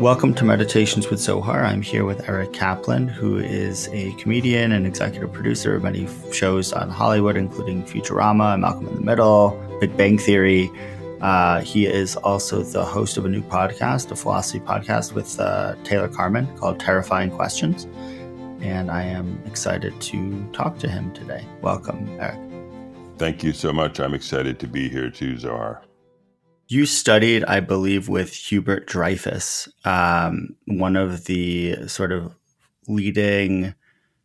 Welcome to Meditations with Zohar. I'm here with Eric Kaplan, who is a comedian and executive producer of many shows on Hollywood, including Futurama, Malcolm in the Middle, Big Bang Theory. Uh, he is also the host of a new podcast, a philosophy podcast with uh, Taylor Carman called Terrifying Questions. And I am excited to talk to him today. Welcome, Eric. Thank you so much. I'm excited to be here too, Zohar. You studied, I believe, with Hubert Dreyfus, um, one of the sort of leading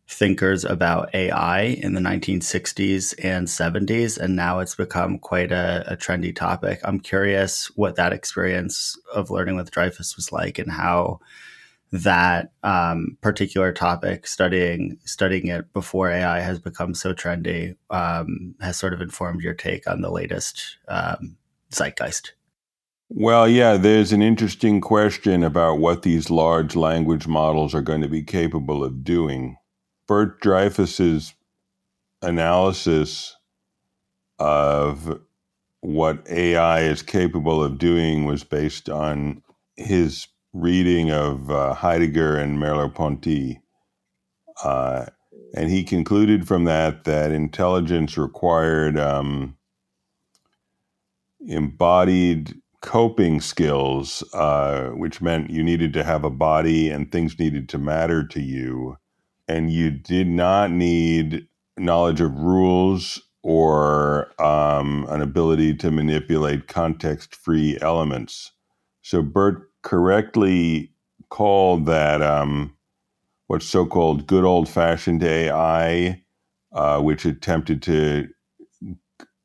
thinkers about AI in the 1960s and 70s, and now it's become quite a, a, trendy topic. I'm curious what that experience of learning with Dreyfus was like, and how that um, particular topic, studying studying it before AI has become so trendy, um, has sort of informed your take on the latest um, zeitgeist. Well, yeah, there's an interesting question about what these large language models are going to be capable of doing. Bert Dreyfus's analysis of what AI is capable of doing was based on his reading of uh, Heidegger and Merleau-Ponty. Uh, and he concluded from that that intelligence required um, embodied coping skills, uh, which meant you needed to have a body and things needed to matter to you. And you did not need knowledge of rules or um, an ability to manipulate context free elements. So Bert correctly called that um, what's so called good old fashioned AI, uh, which attempted to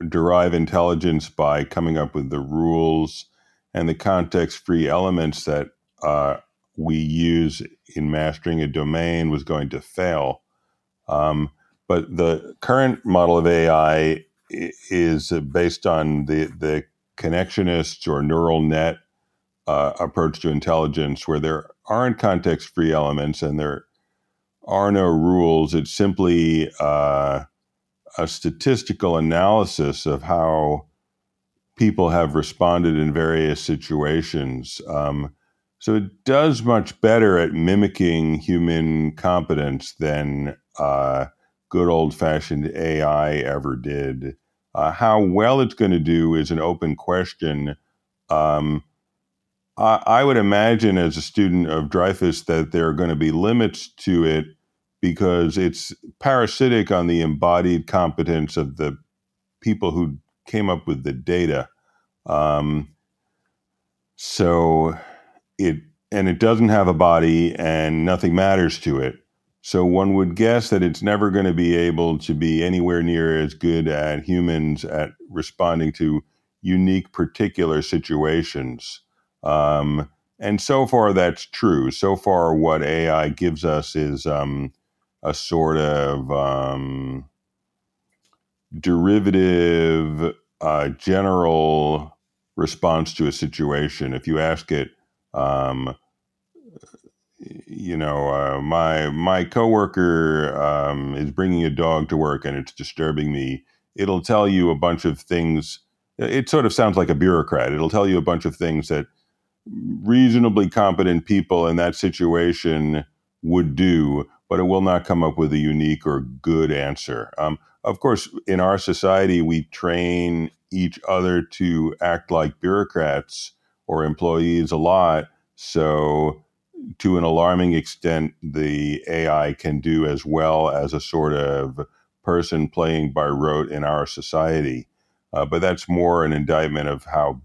derive intelligence by coming up with the rules and the context free elements that uh, we use in mastering a domain was going to fail. Um, but the current model of AI is based on the, the connectionist or neural net uh, approach to intelligence, where there aren't context free elements and there are no rules. It's simply uh, a statistical analysis of how people have responded in various situations. Um, so it does much better at mimicking human competence than uh, good old fashioned AI ever did. Uh, how well it's going to do is an open question. Um, I, I, would imagine, as a student of Dreyfus, that there are going to be limits to it because it's parasitic on the embodied competence of the people who came up with the data. Um, so it and it doesn't have a body and nothing matters to it. So one would guess that it's never going to be able to be anywhere near as good at humans at responding to unique particular situations. Um, and so far, that's true. So far, what AI gives us is um, a sort of um, derivative uh, general response to a situation. If you ask it, um, you know, uh, my my coworker um, is bringing a dog to work and it's disturbing me. It'll tell you a bunch of things. It sort of sounds like a bureaucrat. It'll tell you a bunch of things that reasonably competent people in that situation would do, but it will not come up with a unique or good answer. Um, of course, in our society, we train each other to act like bureaucrats or employees a lot. So, to an alarming extent, the AI can do as well as a sort of person playing by rote in our society. Uh, but that's more an indictment of how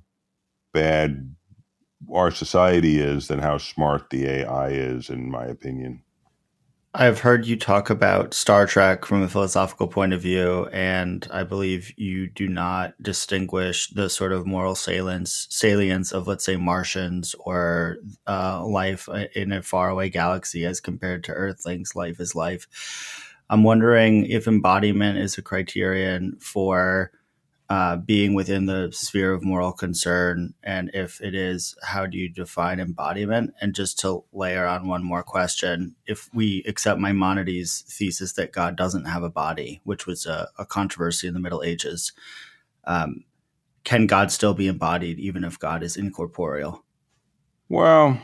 bad our society is than how smart the AI is, in my opinion. I've heard you talk about Star Trek from a philosophical point of view, and I believe you do not distinguish the sort of moral salience salience of, let's say, Martians or uh, life in a faraway galaxy as compared to Earthlings. Life is life. I'm wondering if embodiment is a criterion for uh, being within the sphere of moral concern? And if it is, how do you define embodiment? And just to layer on one more question, if we accept Maimonides' thesis that God doesn't have a body, which was a, a controversy in the Middle Ages, um, can God still be embodied even if God is incorporeal? Well,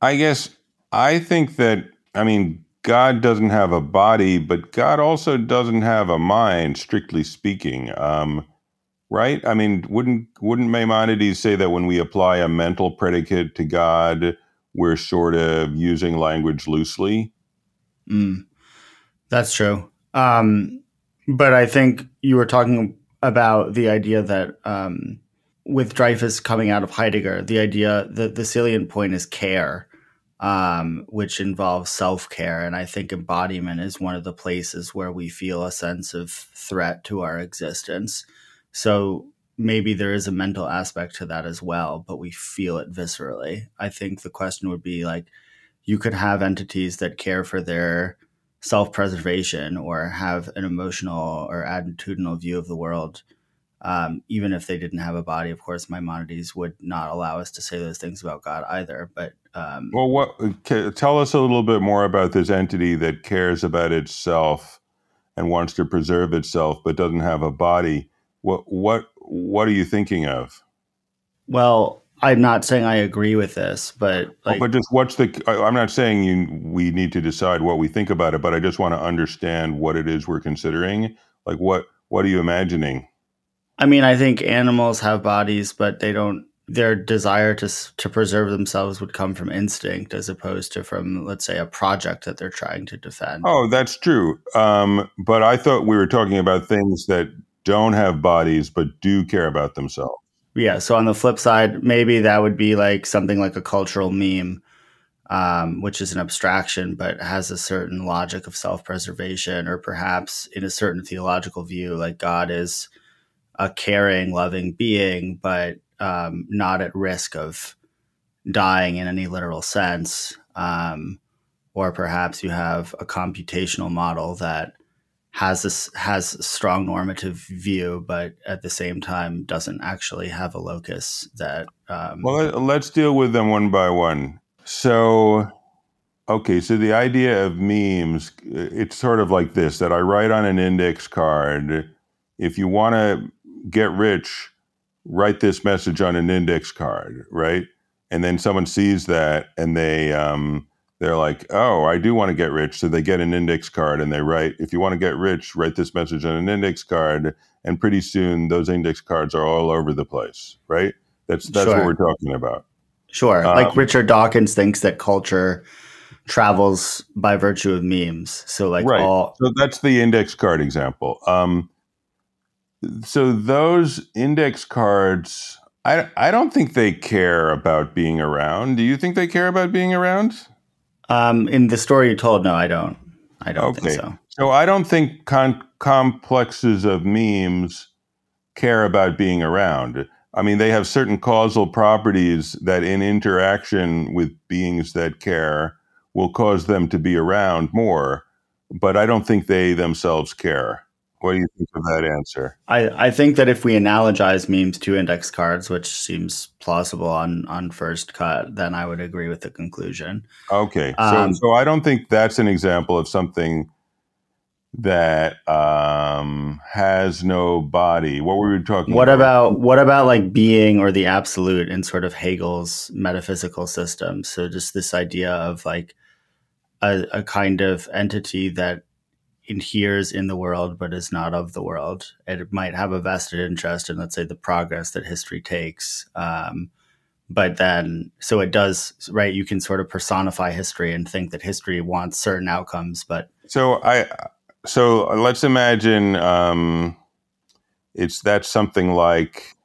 I guess I think that I mean God doesn't have a body, but God also doesn't have a mind, strictly speaking. Um, right? I mean, wouldn't wouldn't Maimonides say that when we apply a mental predicate to God, we're sort of using language loosely? Mm, that's true. Um, but I think you were talking about the idea that um, with Dreyfus coming out of Heidegger, the idea that the salient point is care, um, which involves self care. And I think embodiment is one of the places where we feel a sense of threat to our existence. So maybe there is a mental aspect to that as well, but we feel it viscerally. I think the question would be like, you could have entities that care for their self preservation or have an emotional or attitudinal view of the world. Um, even if they didn't have a body, of course, Maimonides would not allow us to say those things about God either. But um, well, what tell us a little bit more about this entity that cares about itself and wants to preserve itself, but doesn't have a body. What what what are you thinking of? Well, I'm not saying I agree with this, but like, but just what's the? I'm not saying you we need to decide what we think about it, but I just want to understand what it is we're considering. Like what what are you imagining? I mean, I think animals have bodies, but they don't. Their desire to to preserve themselves would come from instinct, as opposed to from, let's say, a project that they're trying to defend. Oh, that's true. Um, but I thought we were talking about things that don't have bodies but do care about themselves. Yeah. So on the flip side, maybe that would be like something like a cultural meme, um, which is an abstraction but has a certain logic of self preservation, or perhaps in a certain theological view, like God is a caring, loving being, but um, not at risk of dying in any literal sense. Um, or perhaps you have a computational model that has this has a strong normative view, but at the same time doesn't actually have a locus that. Um, well, let's deal with them one by one. So, okay, so the idea of memes, it's sort of like this: that I write on an index card. If you want to get rich, write this message on an index card, right? And then someone sees that and they um, they're like, oh, I do want to get rich. So they get an index card and they write, if you want to get rich, write this message on an index card. And pretty soon those index cards are all over the place, right? That's that's sure. what we're talking about. Sure. Um, like Richard Dawkins thinks that culture travels by virtue of memes. So like right. all So that's the index card example. Um, so those index cards I, I don't think they care about being around. Do you think they care about being around? Um, in the story you told, no, I don't. I don't okay. think so. So I don't think con- complexes of memes care about being around. I mean, they have certain causal properties that, in interaction with beings that care, will cause them to be around more. But I don't think they themselves care. What do you think of that answer? I, I think that if we analogize memes to index cards, which seems plausible on, on first cut, then I would agree with the conclusion. Okay. Um, so, so I don't think that's an example of something that um, has no body. What were we talking what about? about? What about like being or the absolute in sort of Hegel's metaphysical system? So just this idea of like a, a kind of entity that inheres in the world but is not of the world. It might have a vested interest in, let's say, the progress that history takes. Um, but then, so it does, right? You can sort of personify history and think that history wants certain outcomes, but. So I, so let's imagine um, it's that's something like.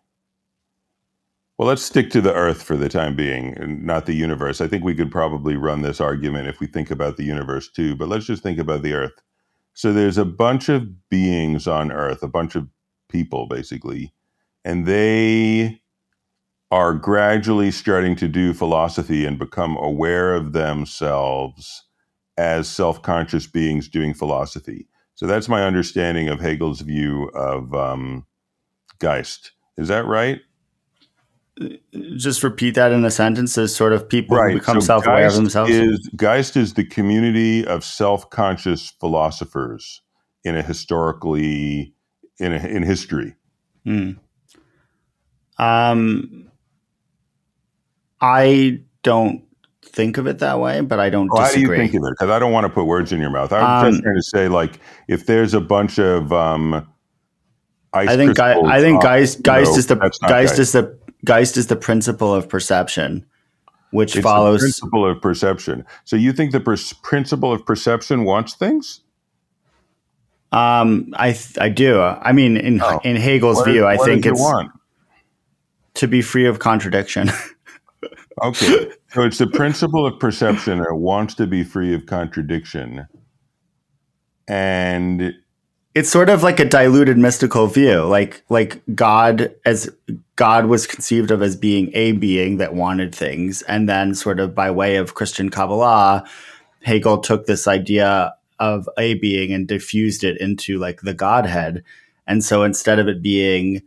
Well, let's stick to the Earth for the time being, not the universe. I think we could probably run this argument if we think about the universe too, but let's just think about the Earth. So there's a bunch of beings on Earth, a bunch of people basically, and they are gradually starting to do philosophy and become aware of themselves as self conscious beings doing philosophy. So that's my understanding of Hegel's view of um, Geist. Is that right? Just repeat that in a sentence as sort of people right. who become so self-aware Geist of themselves is, geist is the community of self-conscious philosophers in a historically in a, in history hmm. um i don't think of it that way, but I don't Well, how do you think of it? Because I don't want to put words in your mouth. I'm Um, just trying to say, like, if there's a bunch of um, ice I think Gei- I think Geist Geist know, is the Geist Geist. is the Geist is the principle of perception, which It's follows. the principle of perception. So you think the pers- principle of perception wants things? Um, I th- I do. I mean, in Oh. in Hegel's What view, is- I think it's want? to be free of contradiction. Okay. So it's the principle of perception that wants to be free of contradiction. And it's sort of like a diluted mystical view like like god as god was conceived of as being a being that wanted things and then sort of by way of christian kabbalah hegel took this idea of a being and diffused it into like the godhead and so instead of it being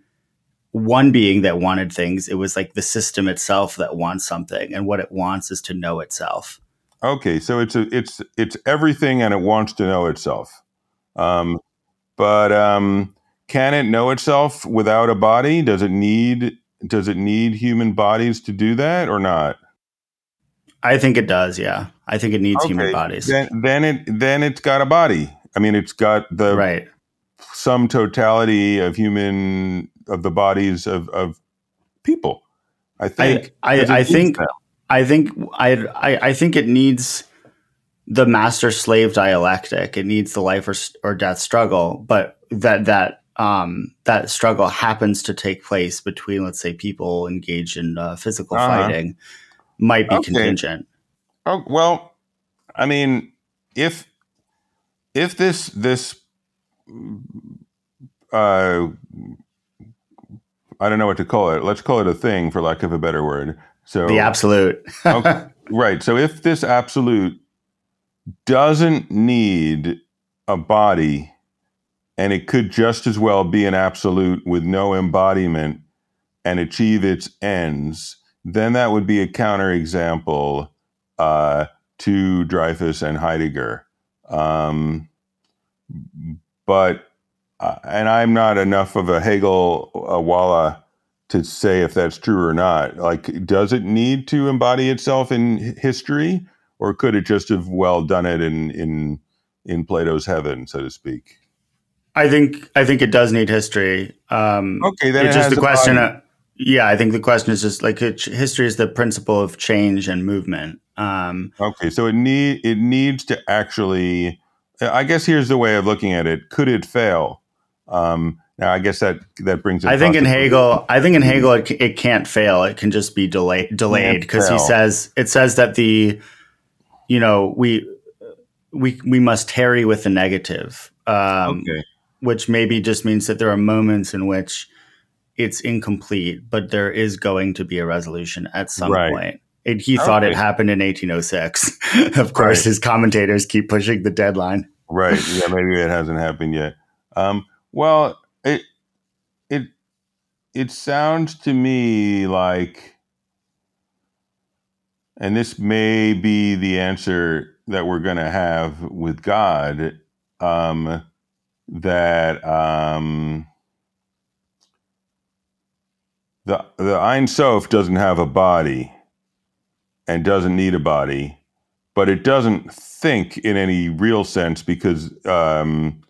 one being that wanted things it was like the system itself that wants something and what it wants is to know itself okay, so it's a, it's it's everything and it wants to know itself. Um, but um, can it know itself without a body? Does it need does it need human bodies to do that or not? i think it does yeah i think it needs human bodies Then then it then it's got a body. I mean, it's got the right some totality of human of the bodies of of people. I I, think. I, it I think that? I think I, I I think it needs the master slave dialectic. It needs the life or, or death struggle, but that that um, that struggle happens to take place between, let's say, people engaged in uh, physical Uh-huh. fighting might be Okay. contingent. Oh well, I mean, if if this this uh, I don't know what to call it. Let's call it a thing, for lack of a better word. So The absolute. Okay. right. So if this absolute doesn't need a body, and it could just as well be an absolute with no embodiment and achieve its ends, then that would be a counterexample uh, to Dreyfus and Heidegger. Um, but uh, and I'm not enough of a Hegel uh, Walla to say if that's true or not. Like, does it need to embody itself in history, or could it just have well done it in in in Plato's heaven, so to speak? I think I think it does need history. Um, Okay, then it's it just the a question. Of, yeah, I think the question is just like it, history is the principle of change and movement. Um, Okay, so it need it needs to actually. I guess here's the way of looking at it. Could it fail? Um, now, I guess that that brings. I think in Hegel, I think in Hegel, it, it can't fail. It can just be delayed, delayed because he says it says that the, you know, we we we must tarry with the negative, um, Okay. which maybe just means that there are moments in which it's incomplete, but there is going to be a resolution at some Right. point. It, he thought it happened in 1806. of course, Right. his commentators keep pushing the deadline. Right. Yeah, maybe it hasn't happened yet. Um, well, it it it sounds to me like, and this may be the answer that we're going to have with God, um, that um, the the Ein Sof doesn't have a body and doesn't need a body, but it doesn't think in any real sense because um,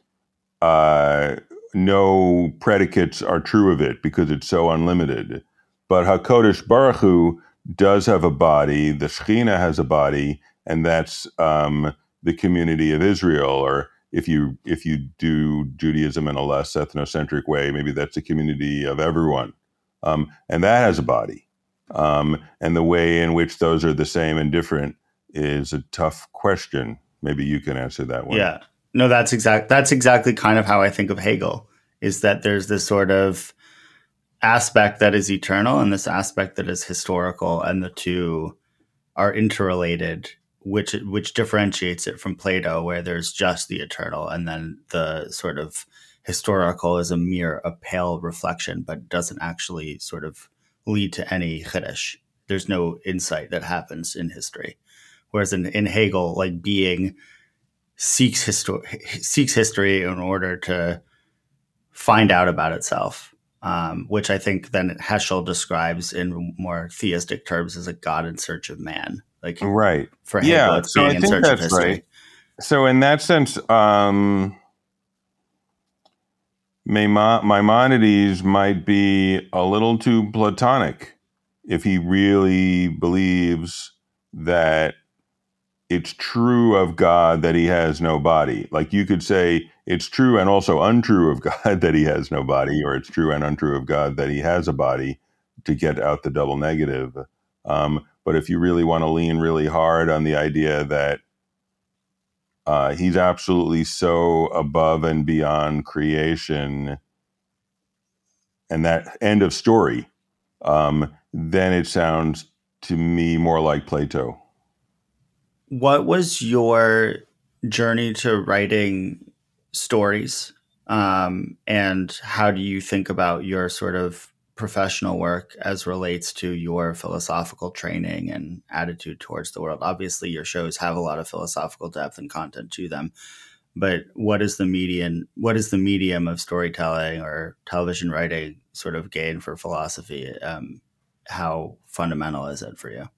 uh, no predicates are true of it because it's so unlimited. But Hakodesh Baruch Hu does have a body. The Shekhinah has a body, and that's um, the community of Israel. Or if you if you do Judaism in a less ethnocentric way, maybe that's the community of everyone, um, and that has a body. Um, and the way in which those are the same and different is a tough question. Maybe you can answer that one. Yeah. No, that's exact that's exactly kind of how I think of Hegel is that there's this sort of aspect that is eternal and this aspect that is historical and the two are interrelated which which differentiates it from Plato where there's just the eternal and then the sort of historical is a mere a pale reflection but doesn't actually sort of lead to any chiddush. There's no insight that happens in history. Whereas in, in Hegel, like being seeks history seeks history in order to find out about itself um, which I think then Heschel describes in more theistic terms as a God in search of man. Like right for Hegel, yeah, so search of history. Right. So in that sense, um, Maimonides might be a little too Platonic if he really believes that it's true of God that he has no body. Like you could say it's true and also untrue of God that he has no body, or it's true and untrue of God that he has a body to get out the double negative. Um, but if you really want to lean really hard on the idea that uh, he's absolutely so above and beyond creation, and that end of story, um, then it sounds to me more like Plato. What was your journey to writing stories? Um, and how do you think about your sort of professional work as relates to your philosophical training and attitude towards the world? Obviously, your shows have a lot of philosophical depth and content to them, but what is the median? What is the medium of storytelling or television writing sort of gain for philosophy? Um, how fundamental is it for you?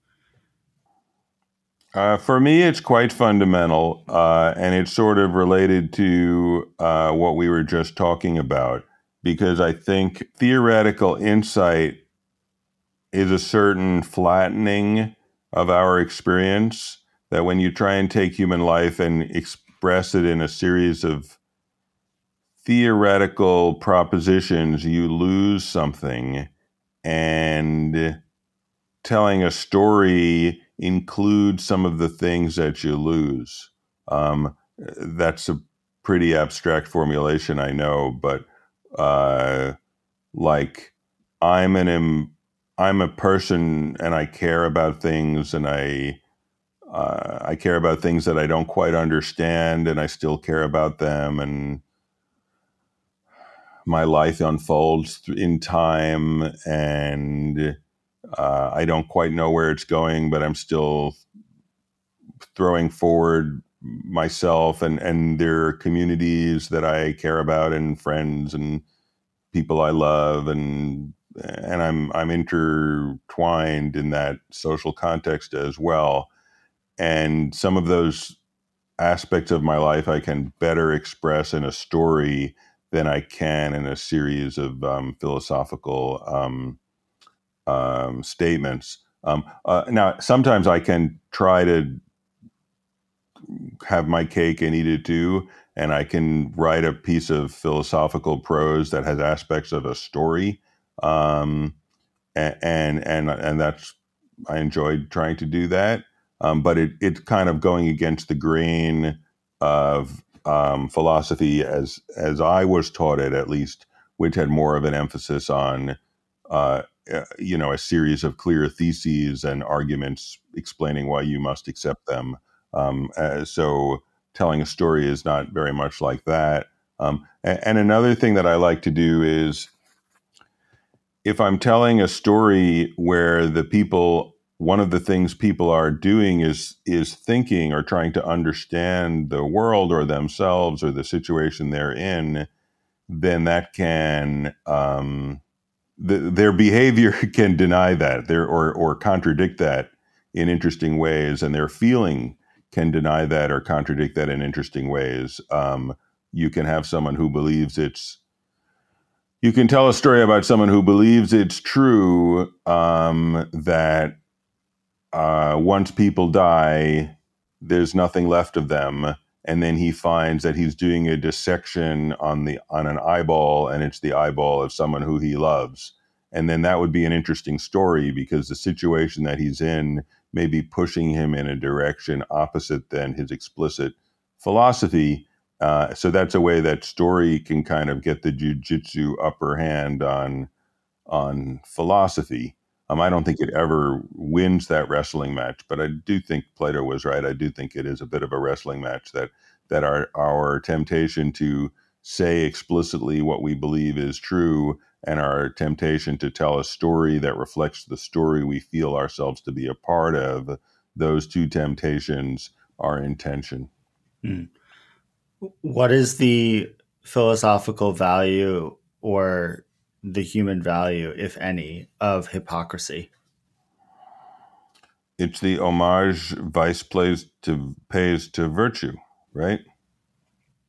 Uh, for me, it's quite fundamental, uh, and it's sort of related to uh, what we were just talking about, because I think theoretical insight is a certain flattening of our experience. That when you try and take human life and express it in a series of theoretical propositions, you lose something. And telling a story includes some of the things that you lose. Um, that's a pretty abstract formulation, I know, but uh, like I'm an I'm a person and I care about things and I uh, I care about things that I don't quite understand and I still care about them and my life unfolds in time and uh, I don't quite know where it's going, but I'm still throwing forward myself and and their communities that I care about and friends and people I love and and I'm I'm intertwined in that social context as well. And some of those aspects of my life I can better express in a story than I can in a series of um, philosophical um, um, statements. Um, uh, now, sometimes I can try to have my cake and eat it too, and I can write a piece of philosophical prose that has aspects of a story, um, and, and and and that's I enjoyed trying to do that. Um, but it, it's kind of going against the grain of um, philosophy as as I was taught it, at least, which had more of an emphasis on uh, uh, you know a series of clear theses and arguments explaining why you must accept them. Um, uh, so telling a story is not very much like that. Um, and, and, another thing that I like to do is if I'm telling a story where the people, one of the things people are doing is is thinking or trying to understand the world or themselves or the situation they're in, then that can um, the, their behavior can deny that their, or, or contradict that in interesting ways, and their feeling can deny that or contradict that in interesting ways. Um, you can have someone who believes it's you can tell a story about someone who believes it's true um, that uh, once people die, there's nothing left of them, and then he finds that he's doing a dissection on the on an eyeball and it's the eyeball of someone who he loves. And then that would be an interesting story because the situation that he's in may be pushing him in a direction opposite than his explicit philosophy uh, so that's a way that story can kind of get the jujitsu upper hand on on philosophy um, I don't think it ever wins that wrestling match, but I do think Plato was right. I do think it is a bit of a wrestling match that that our our temptation to say explicitly what we believe is true and our temptation to tell a story that reflects the story we feel ourselves to be a part of, those two temptations are in tension. Hmm. What is the philosophical value or the human value, if any, of hypocrisy? It's the homage vice plays to pays to virtue, right?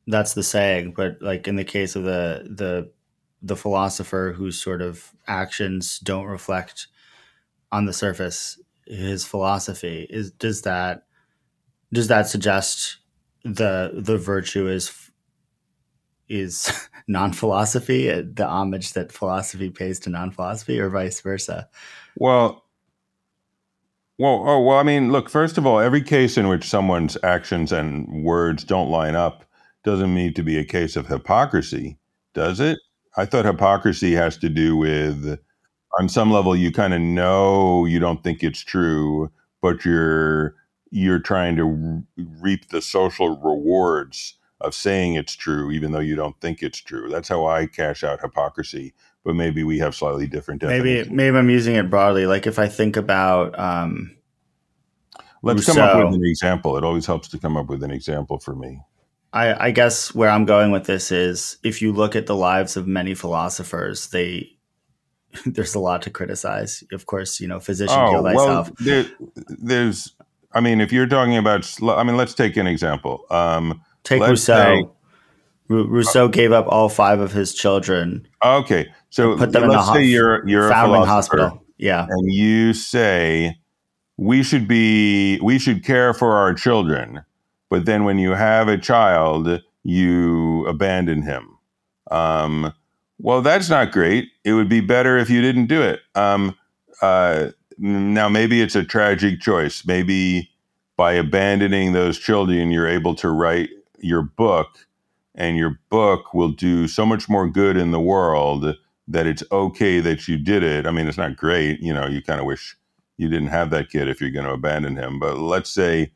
That's the saying, but like in the case of the the the philosopher whose sort of actions don't reflect on the surface his philosophy is does that does that suggest the the virtue is is non-philosophy uh, the homage that philosophy pays to non-philosophy or vice versa? Well well oh well i mean look first of all every case in which someone's actions and words don't line up doesn't mean to be a case of hypocrisy does it? I thought hypocrisy has to do with on some level you kind of know you don't think it's true but you're you're trying to reap the social rewards of saying it's true even though you don't think it's true that's how i cash out hypocrisy but maybe we have slightly different maybe maybe i'm using it broadly like if i think about um let's Rousseau, come up with an example it always helps to come up with an example for me I, I guess where i'm going with this is if you look at the lives of many philosophers they there's a lot to criticize. Of course, you know, physician oh, kill thyself. Well, there, there's, I mean, if you're talking about, I mean, let's take an example. Um, take Rousseau. Rousseau gave up all five of his children. Okay, so put them let's in a say you're you're hospital. Yeah, and you say we should be we should care for our children, but then when you have a child, you abandon him. Um, well, that's not great. It would be better if you didn't do it. Um, uh, now, maybe it's a tragic choice. Maybe by abandoning those children, you're able to write your book, and your book will do so much more good in the world that it's okay that you did it. I mean, it's not great. You know, you kind of wish you didn't have that kid if you're going to abandon him. But let's say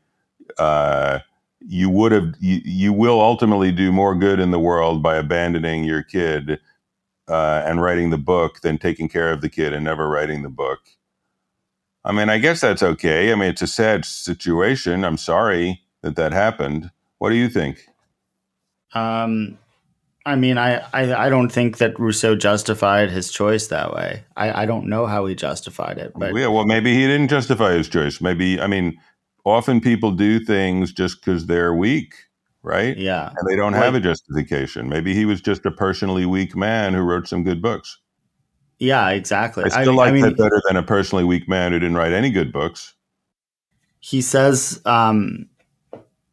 uh, you would have, you, you will ultimately do more good in the world by abandoning your kid uh, and writing the book than taking care of the kid and never writing the book. I mean, I guess that's okay. I mean, it's a sad situation. I'm sorry that that happened. What do you think? Um, I mean, I, I, I don't think that Rousseau justified his choice that way. I, I don't know how he justified it, but yeah, well, maybe he didn't justify his choice. Maybe I mean, often people do things just because they're weak right? Yeah. And they don't have a justification. Maybe he was just a personally weak man who wrote some good books. Yeah, exactly. I still I, like I mean, that better than a personally weak man who didn't write any good books. He says um,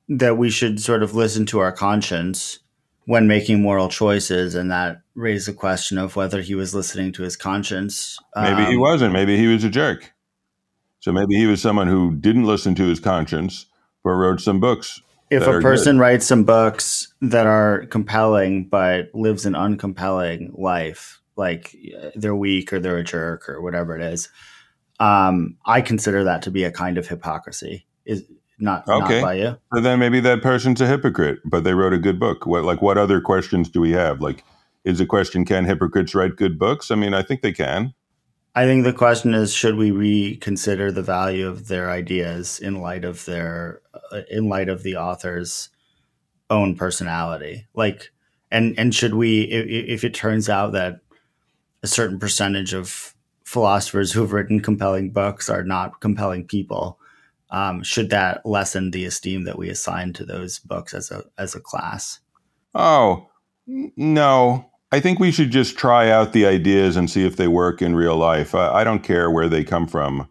that we should sort of listen to our conscience when making moral choices, and that raised the question of whether he was listening to his conscience. Maybe um, he wasn't. Maybe he was a jerk. So maybe he was someone who didn't listen to his conscience, but wrote some books if a person good. writes some books that are compelling but lives an uncompelling life like they're weak or they're a jerk or whatever it is um, i consider that to be a kind of hypocrisy is not, okay. not by you so then maybe that person's a hypocrite but they wrote a good book. What like what other questions do we have? Like is the question can hypocrites write good books? I mean i think they can. I think the question is should we reconsider the value of their ideas in light of their uh, in light of the author's own personality? Like and and should we if, if it turns out that a certain percentage of philosophers who've written compelling books are not compelling people um, should that lessen the esteem that we assign to those books as a as a class oh no I think we should just try out the ideas and see if they work in real life. I, I don't care where they come from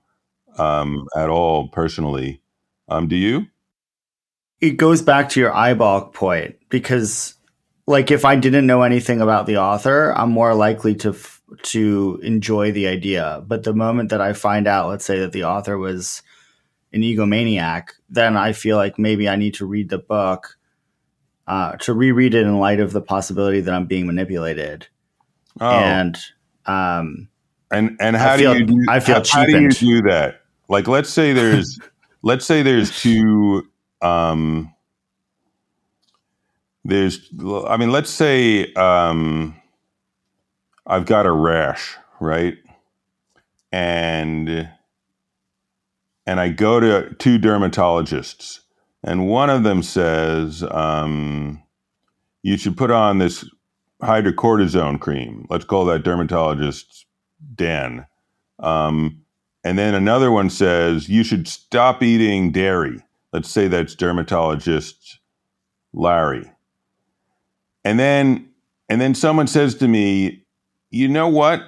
um, at all, personally. Um, do you? It goes back to your eyeball point because, like, if I didn't know anything about the author, I'm more likely to f- to enjoy the idea. But the moment that I find out, let's say that the author was an egomaniac, then I feel like maybe I need to read the book uh, to reread it in light of the possibility that I'm being manipulated. Oh. And um, and and how feel, do you do, I feel how, cheapened. how do you do that? Like let's say there's let's say there's two um, there's I mean let's say um, I've got a rash, right? And and I go to two dermatologists and one of them says um, you should put on this hydrocortisone cream. Let's call that dermatologist Dan. Um, and then another one says you should stop eating dairy. Let's say that's dermatologist Larry. And then and then someone says to me, "You know what?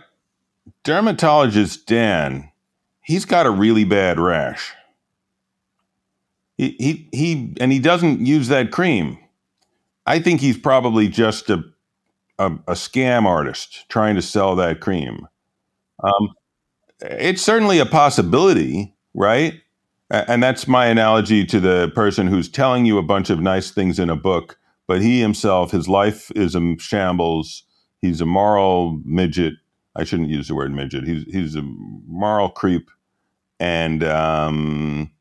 Dermatologist Dan, he's got a really bad rash. He he he and he doesn't use that cream. I think he's probably just a a, a scam artist trying to sell that cream. Um, it's certainly a possibility, right? And that's my analogy to the person who's telling you a bunch of nice things in a book, but he himself, his life is a shambles. He's a moral midget. I shouldn't use the word midget. He's he's a moral creep, and um,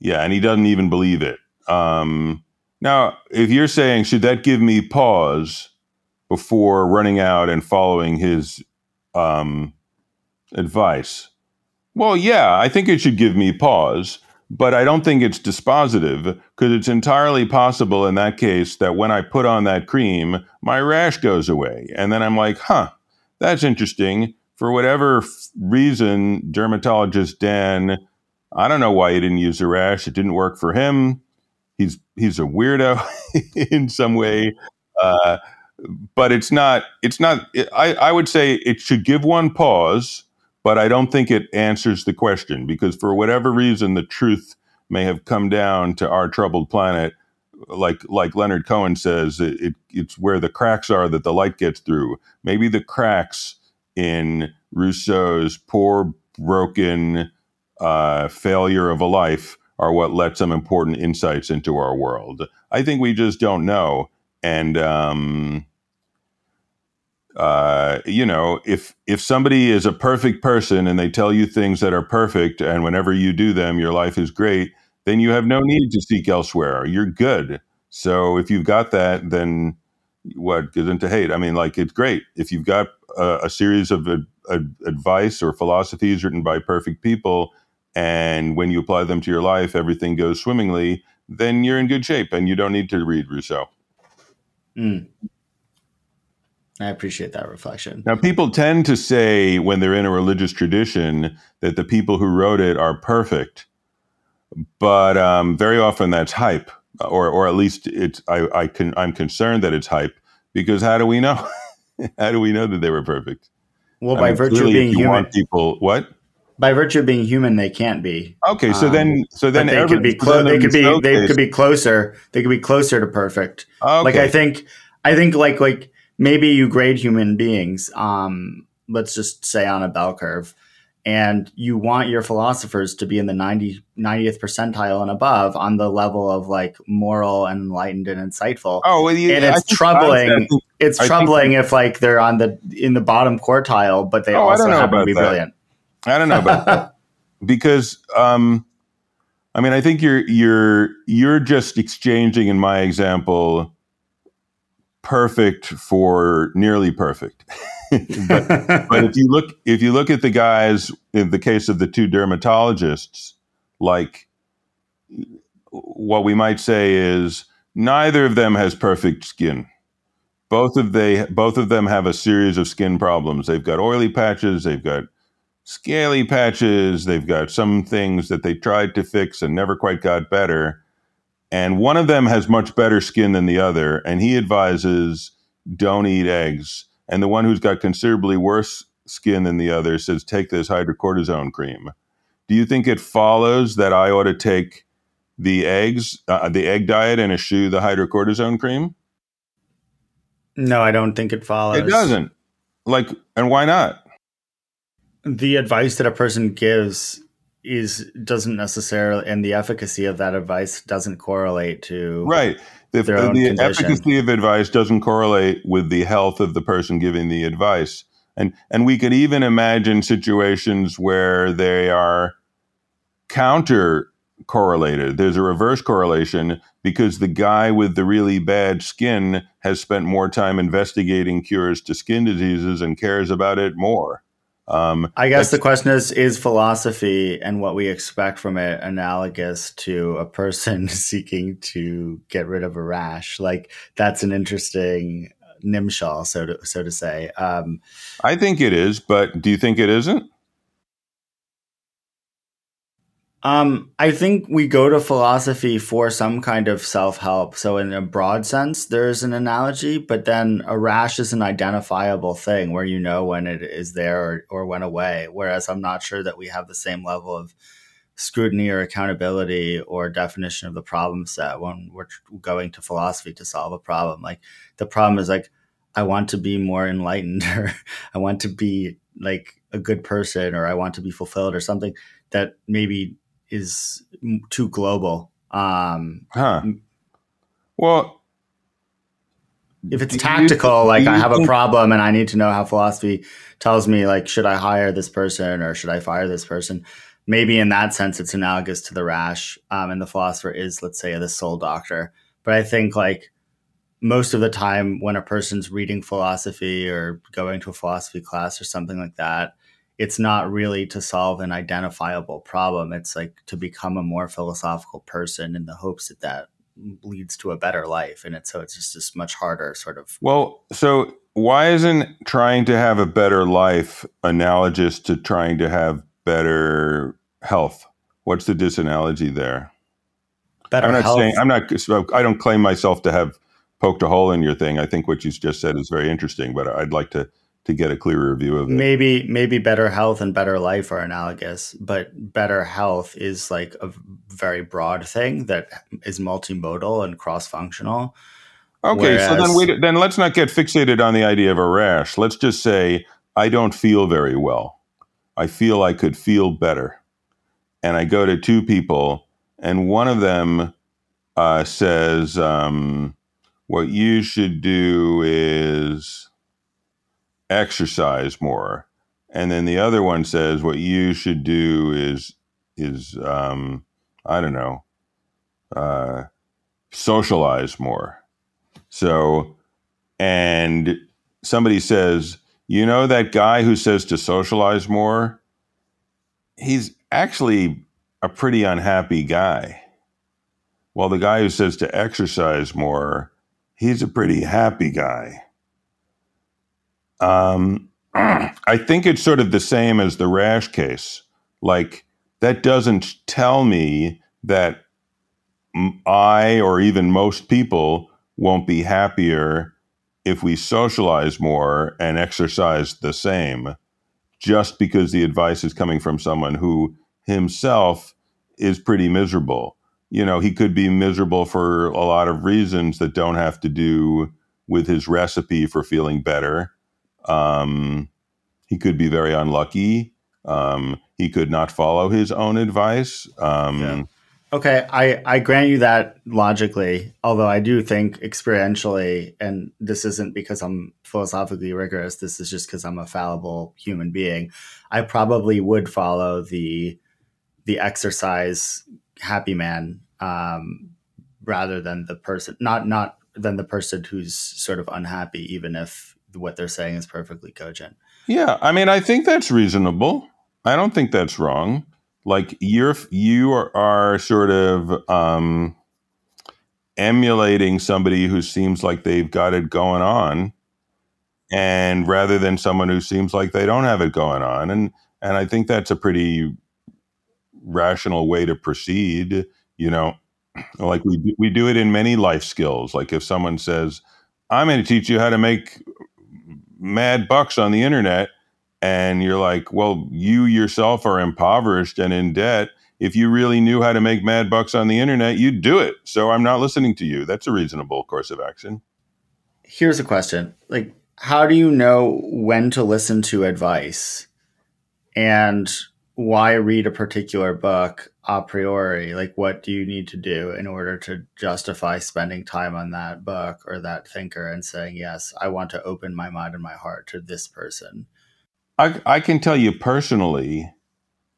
yeah, and he doesn't even believe it. Um, now, if you're saying should that give me pause before running out and following his um, advice? Well, yeah, I think it should give me pause, but I don't think it's dispositive because it's entirely possible in that case that when I put on that cream, my rash goes away. And then I'm like, huh, that's interesting. For whatever reason, dermatologist Dan, I don't know why he didn't use the rash. It didn't work for him. He's he's a weirdo in some way. Uh, but it's not it's not I, I would say it should give one pause but i don't think it answers the question because for whatever reason the truth may have come down to our troubled planet like like leonard cohen says it, it, it's where the cracks are that the light gets through maybe the cracks in rousseau's poor broken uh, failure of a life are what let some important insights into our world i think we just don't know and um, uh, you know, if if somebody is a perfect person and they tell you things that are perfect, and whenever you do them, your life is great, then you have no need to seek elsewhere. You're good. So if you've got that, then what goes into hate? I mean, like it's great if you've got a, a series of ad, ad, advice or philosophies written by perfect people, and when you apply them to your life, everything goes swimmingly. Then you're in good shape, and you don't need to read Rousseau. Mm. I appreciate that reflection. Now, people tend to say when they're in a religious tradition that the people who wrote it are perfect, but um, very often that's hype, or or at least it's I, I can I'm concerned that it's hype because how do we know? how do we know that they were perfect? Well, I by mean, virtue of being human, people what? By virtue of being human, they can't be. Okay, so um, then, so then they could be close. They could be. They could be closer. They could be closer to perfect. Okay. Like I think, I think like like maybe you grade human beings, um, let's just say on a bell curve, and you want your philosophers to be in the 90, 90th percentile and above on the level of like moral and enlightened and insightful. Oh, well, and it's troubling. it's I troubling if like they're on the in the bottom quartile, but they oh, also happen to be that. brilliant. I don't know about that because um, I mean I think you're you're you're just exchanging in my example perfect for nearly perfect. but, but, if you look if you look at the guys in the case of the two dermatologists, like what we might say is neither of them has perfect skin. Both of they both of them have a series of skin problems. They've got oily patches, they've got scaly patches, they've got some things that they tried to fix and never quite got better and one of them has much better skin than the other and he advises don't eat eggs and the one who's got considerably worse skin than the other says take this hydrocortisone cream. Do you think it follows that i ought to take the eggs uh, the egg diet and eschew the hydrocortisone cream? No i don't think it follows. It doesn't. Like and why not? The advice that a person gives is doesn't necessarily and the efficacy of that advice doesn't correlate to right the, the efficacy of advice doesn't correlate with the health of the person giving the advice. And and we could even imagine situations where they are counter correlated there's a reverse correlation because the guy with the really bad skin has spent more time investigating cures to skin diseases and cares about it more um, I guess the question is: Is philosophy and what we expect from it analogous to a person seeking to get rid of a rash? Like that's an interesting nimshal, so to so to say. Um, I think it is, but do you think it isn't? Um, I think we go to philosophy for some kind of self help. So, in a broad sense, there's an analogy, but then a rash is an identifiable thing where you know when it is there or, or went away. Whereas I'm not sure that we have the same level of scrutiny or accountability or definition of the problem set when we're going to philosophy to solve a problem. Like, the problem is like, I want to be more enlightened or I want to be like a good person or I want to be fulfilled or something that maybe is too global. Um, huh. Well, if it's tactical, you, like I have a problem and I need to know how philosophy tells me, like, should I hire this person or should I fire this person? Maybe in that sense, it's analogous to the rash. Um, and the philosopher is, let's say, the soul doctor. But I think, like, most of the time when a person's reading philosophy or going to a philosophy class or something like that, it's not really to solve an identifiable problem. It's like to become a more philosophical person in the hopes that that leads to a better life. And it's so it's just this much harder sort of. Well, so why isn't trying to have a better life analogous to trying to have better health? What's the disanalogy there? Better I'm not health. saying I'm not. I don't claim myself to have poked a hole in your thing. I think what you just said is very interesting, but I'd like to to get a clearer view of it. Maybe maybe better health and better life are analogous, but better health is like a very broad thing that is multimodal and cross functional. Okay, Whereas, so then we then let's not get fixated on the idea of a rash. Let's just say I don't feel very well. I feel I could feel better, and I go to two people, and one of them uh, says, um, "What you should do is." Exercise more. And then the other one says what you should do is is um, I don't know, uh, socialize more. So, and somebody says, you know, that guy who says to socialize more, he's actually a pretty unhappy guy. Well, the guy who says to exercise more, he's a pretty happy guy. Um, I think it's sort of the same as the rash case. Like, that doesn't tell me that I or even most people won't be happier if we socialize more and exercise the same, just because the advice is coming from someone who himself is pretty miserable. You know, he could be miserable for a lot of reasons that don't have to do with his recipe for feeling better um, he could be very unlucky. Um, he could not follow his own advice. Um, yeah. Okay, I, I grant you that logically, although I do think experientially, and this isn't because I'm philosophically rigorous, this is just because I'm a fallible human being. I probably would follow the the exercise happy man um, rather than the person not not than the person who's sort of unhappy, even if what they're saying is perfectly cogent. Yeah, I mean, I think that's reasonable. I don't think that's wrong. Like you're you are, are sort of um, emulating somebody who seems like they've got it going on, and rather than someone who seems like they don't have it going on, and and I think that's a pretty rational way to proceed. You know, like we we do it in many life skills. Like if someone says, "I'm going to teach you how to make mad bucks on the internet and you're like, well, you yourself are impoverished and in debt. If you really knew how to make mad bucks on the internet, you'd do it. So I'm not listening to you. That's a reasonable course of action. Here's a question. Like, how do you know when to listen to advice? And why read a particular book a priori? Like, what do you need to do in order to justify spending time on that book or that thinker and saying, yes, I want to open my mind and my heart to this person? I, I can tell you personally,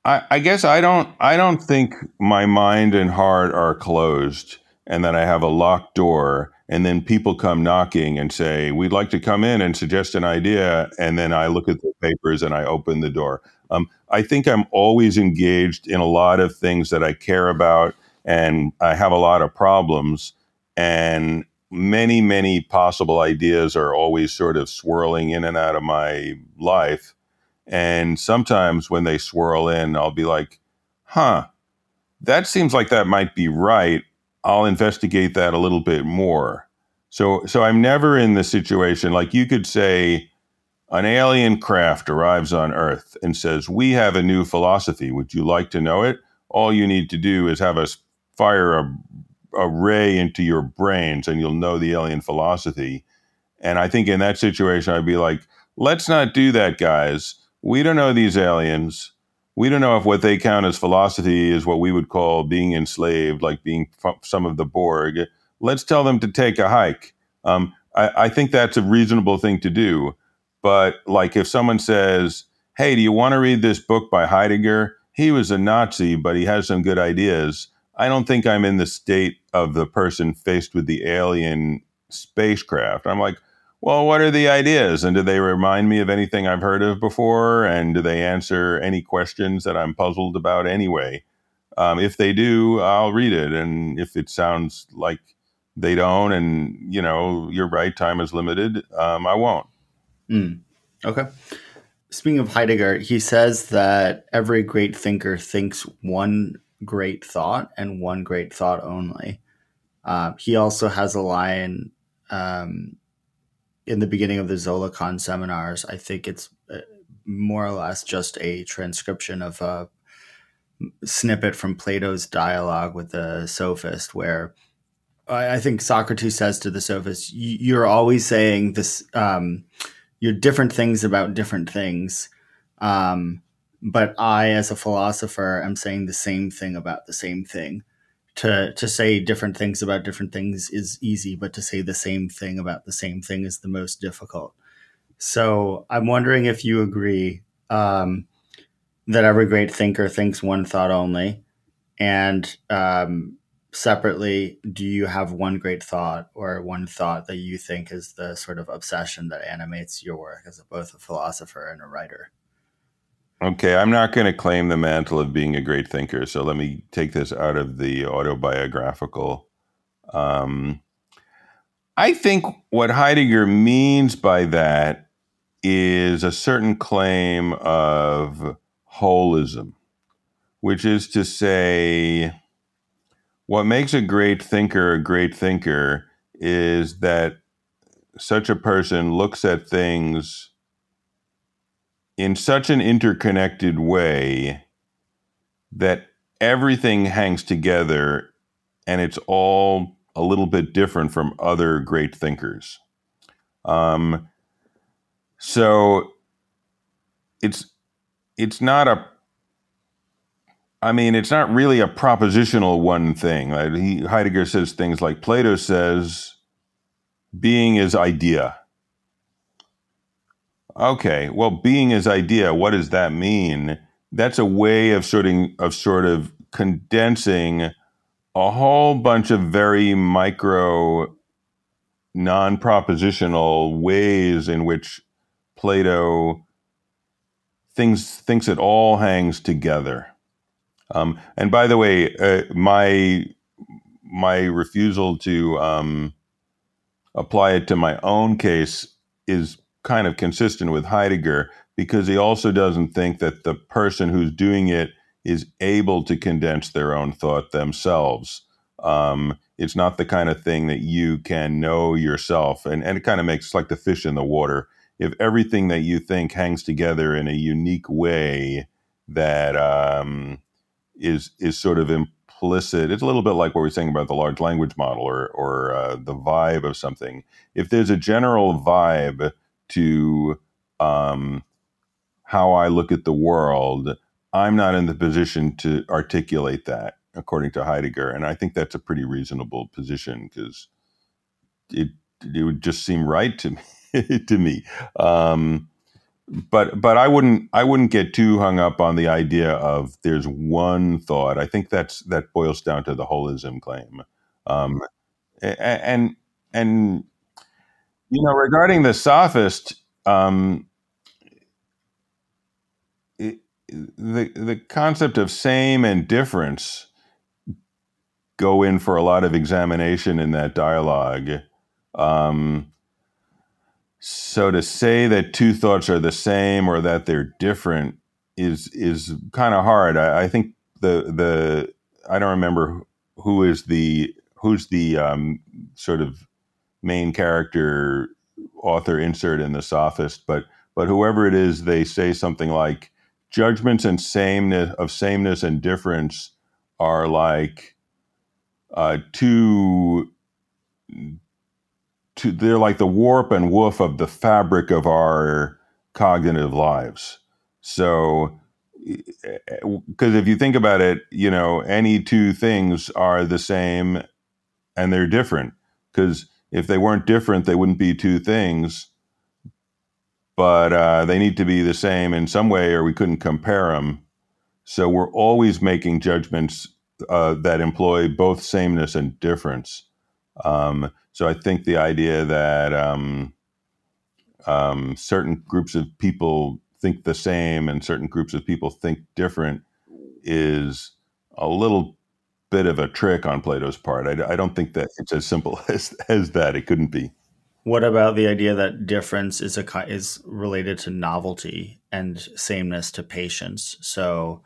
I, I guess I don't I don't think my mind and heart are closed and that I have a locked door and then people come knocking and say, We'd like to come in and suggest an idea. And then I look at the papers and I open the door. Um, I think I'm always engaged in a lot of things that I care about and I have a lot of problems. And many, many possible ideas are always sort of swirling in and out of my life. And sometimes when they swirl in, I'll be like, huh, that seems like that might be right. I'll investigate that a little bit more. So, so I'm never in the situation like you could say, an alien craft arrives on Earth and says, "We have a new philosophy. Would you like to know it?" All you need to do is have us fire a, a ray into your brains, and you'll know the alien philosophy. And I think in that situation, I'd be like, "Let's not do that, guys. We don't know these aliens." we don't know if what they count as philosophy is what we would call being enslaved, like being some of the Borg. Let's tell them to take a hike. Um, I, I, think that's a reasonable thing to do. But like if someone says, "Hey, do you want to read this book by Heidegger? He was a Nazi, but he has some good ideas." I don't think I'm in the state of the person faced with the alien spacecraft. I'm like, well, what are the ideas? And do they remind me of anything I've heard of before? And do they answer any questions that I'm puzzled about anyway? Um, if they do, I'll read it. And if it sounds like they don't, and you know, you're right, time is limited, um, I won't. Mm. Okay. Speaking of Heidegger, he says that every great thinker thinks one great thought and one great thought only. Uh, he also has a line um, in the beginning of the Zollikon seminars. I think it's uh, more or less just a transcription of a snippet from Plato's dialogue with the sophist, where I, think Socrates says to the sophist, "You're always saying this. Um, you're different things about different things." Um, but I, as a philosopher, am saying the same thing about the same thing to to say different things about different things is easy, but to say the same thing about the same thing is the most difficult. So I'm wondering if you agree um, that every great thinker thinks one thought only, and um, separately, do you have one great thought or one thought that you think is the sort of obsession that animates your work as both a philosopher and a writer? Okay, I'm not going to claim the mantle of being a great thinker, so let me take this out of the autobiographical. Um, I think what Heidegger means by that is a certain claim of holism, which is to say, what makes a great thinker a great thinker is that such a person looks at things in such an interconnected way that everything hangs together and it's all a little bit different from other great thinkers. Um, so it's it's not a I mean, it's not really a propositional one thing. He, Heidegger says things like Plato says, being is idea. Okay, well, being is idea. What does that mean? That's a way of sort of, of sort of condensing a whole bunch of very micro, non-propositional ways in which Plato things thinks it all hangs together. Um, and by the way, uh, my my refusal to um, apply it to my own case is kind of consistent with Heidegger because he also doesn't think that the person who's doing it is able to condense their own thought themselves. Um, it's not the kind of thing that you can know yourself, and, and it kind of makes like the fish in the water. If everything that you think hangs together in a unique way that um, is is sort of implicit. It's a little bit like what we are saying about the large language model or or uh, the vibe of something. If there's a general vibe to um, how I look at the world, I'm not in the position to articulate that, according to Heidegger, and I think that's a pretty reasonable position because it it would just seem right to me. to me. Um, but but I wouldn't I wouldn't get too hung up on the idea of there's one thought. I think that's that boils down to the holism claim. Um, and and you know regarding the sophist, um, it, the the concept of same and difference go in for a lot of examination in that dialogue. Um, so to say that two thoughts are the same or that they're different is is kind of hard. I, I, think the the I don't remember who is the who's the um, sort of main character author insert in the sophist, but but whoever it is, they say something like judgments and sameness of sameness and difference are like uh, two to they're like the warp and woof of the fabric of our cognitive lives. So because if you think about it, you know, any two things are the same and they're different. Because if they weren't different, they wouldn't be two things. But uh, they need to be the same in some way, or we couldn't compare them. So we're always making judgments uh, that employ both sameness and difference. Um, so I think the idea that um, um, certain groups of people think the same and certain groups of people think different is a little bit of a trick on Plato's part. I, I don't think that it's as simple as, as that. It couldn't be. What about the idea that difference is a is related to novelty and sameness to patience? So,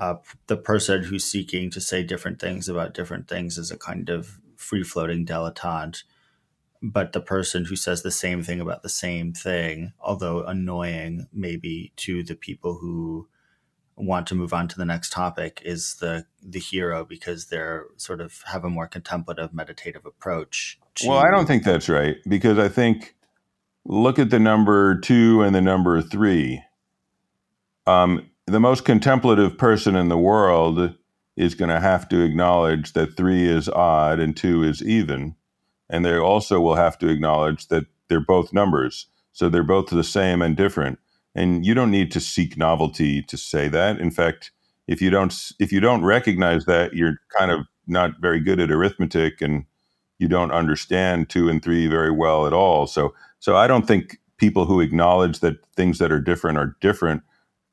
uh, the person who's seeking to say different things about different things is a kind of free floating dilettante. But the person who says the same thing about the same thing, although annoying maybe to the people who want to move on to the next topic, is the the hero because they're sort of have a more contemplative, meditative approach. To- well, I don't think that's right because I think look at the number two and the number three. Um, the most contemplative person in the world is going to have to acknowledge that three is odd and two is even. And they also will have to acknowledge that they're both numbers. So they're both the same and different. And you don't need to seek novelty to say that. In fact, if you don't if you don't recognize that, you're kind of not very good at arithmetic and you don't understand two and three very well at all. So so I don't think people who acknowledge that things that are different are different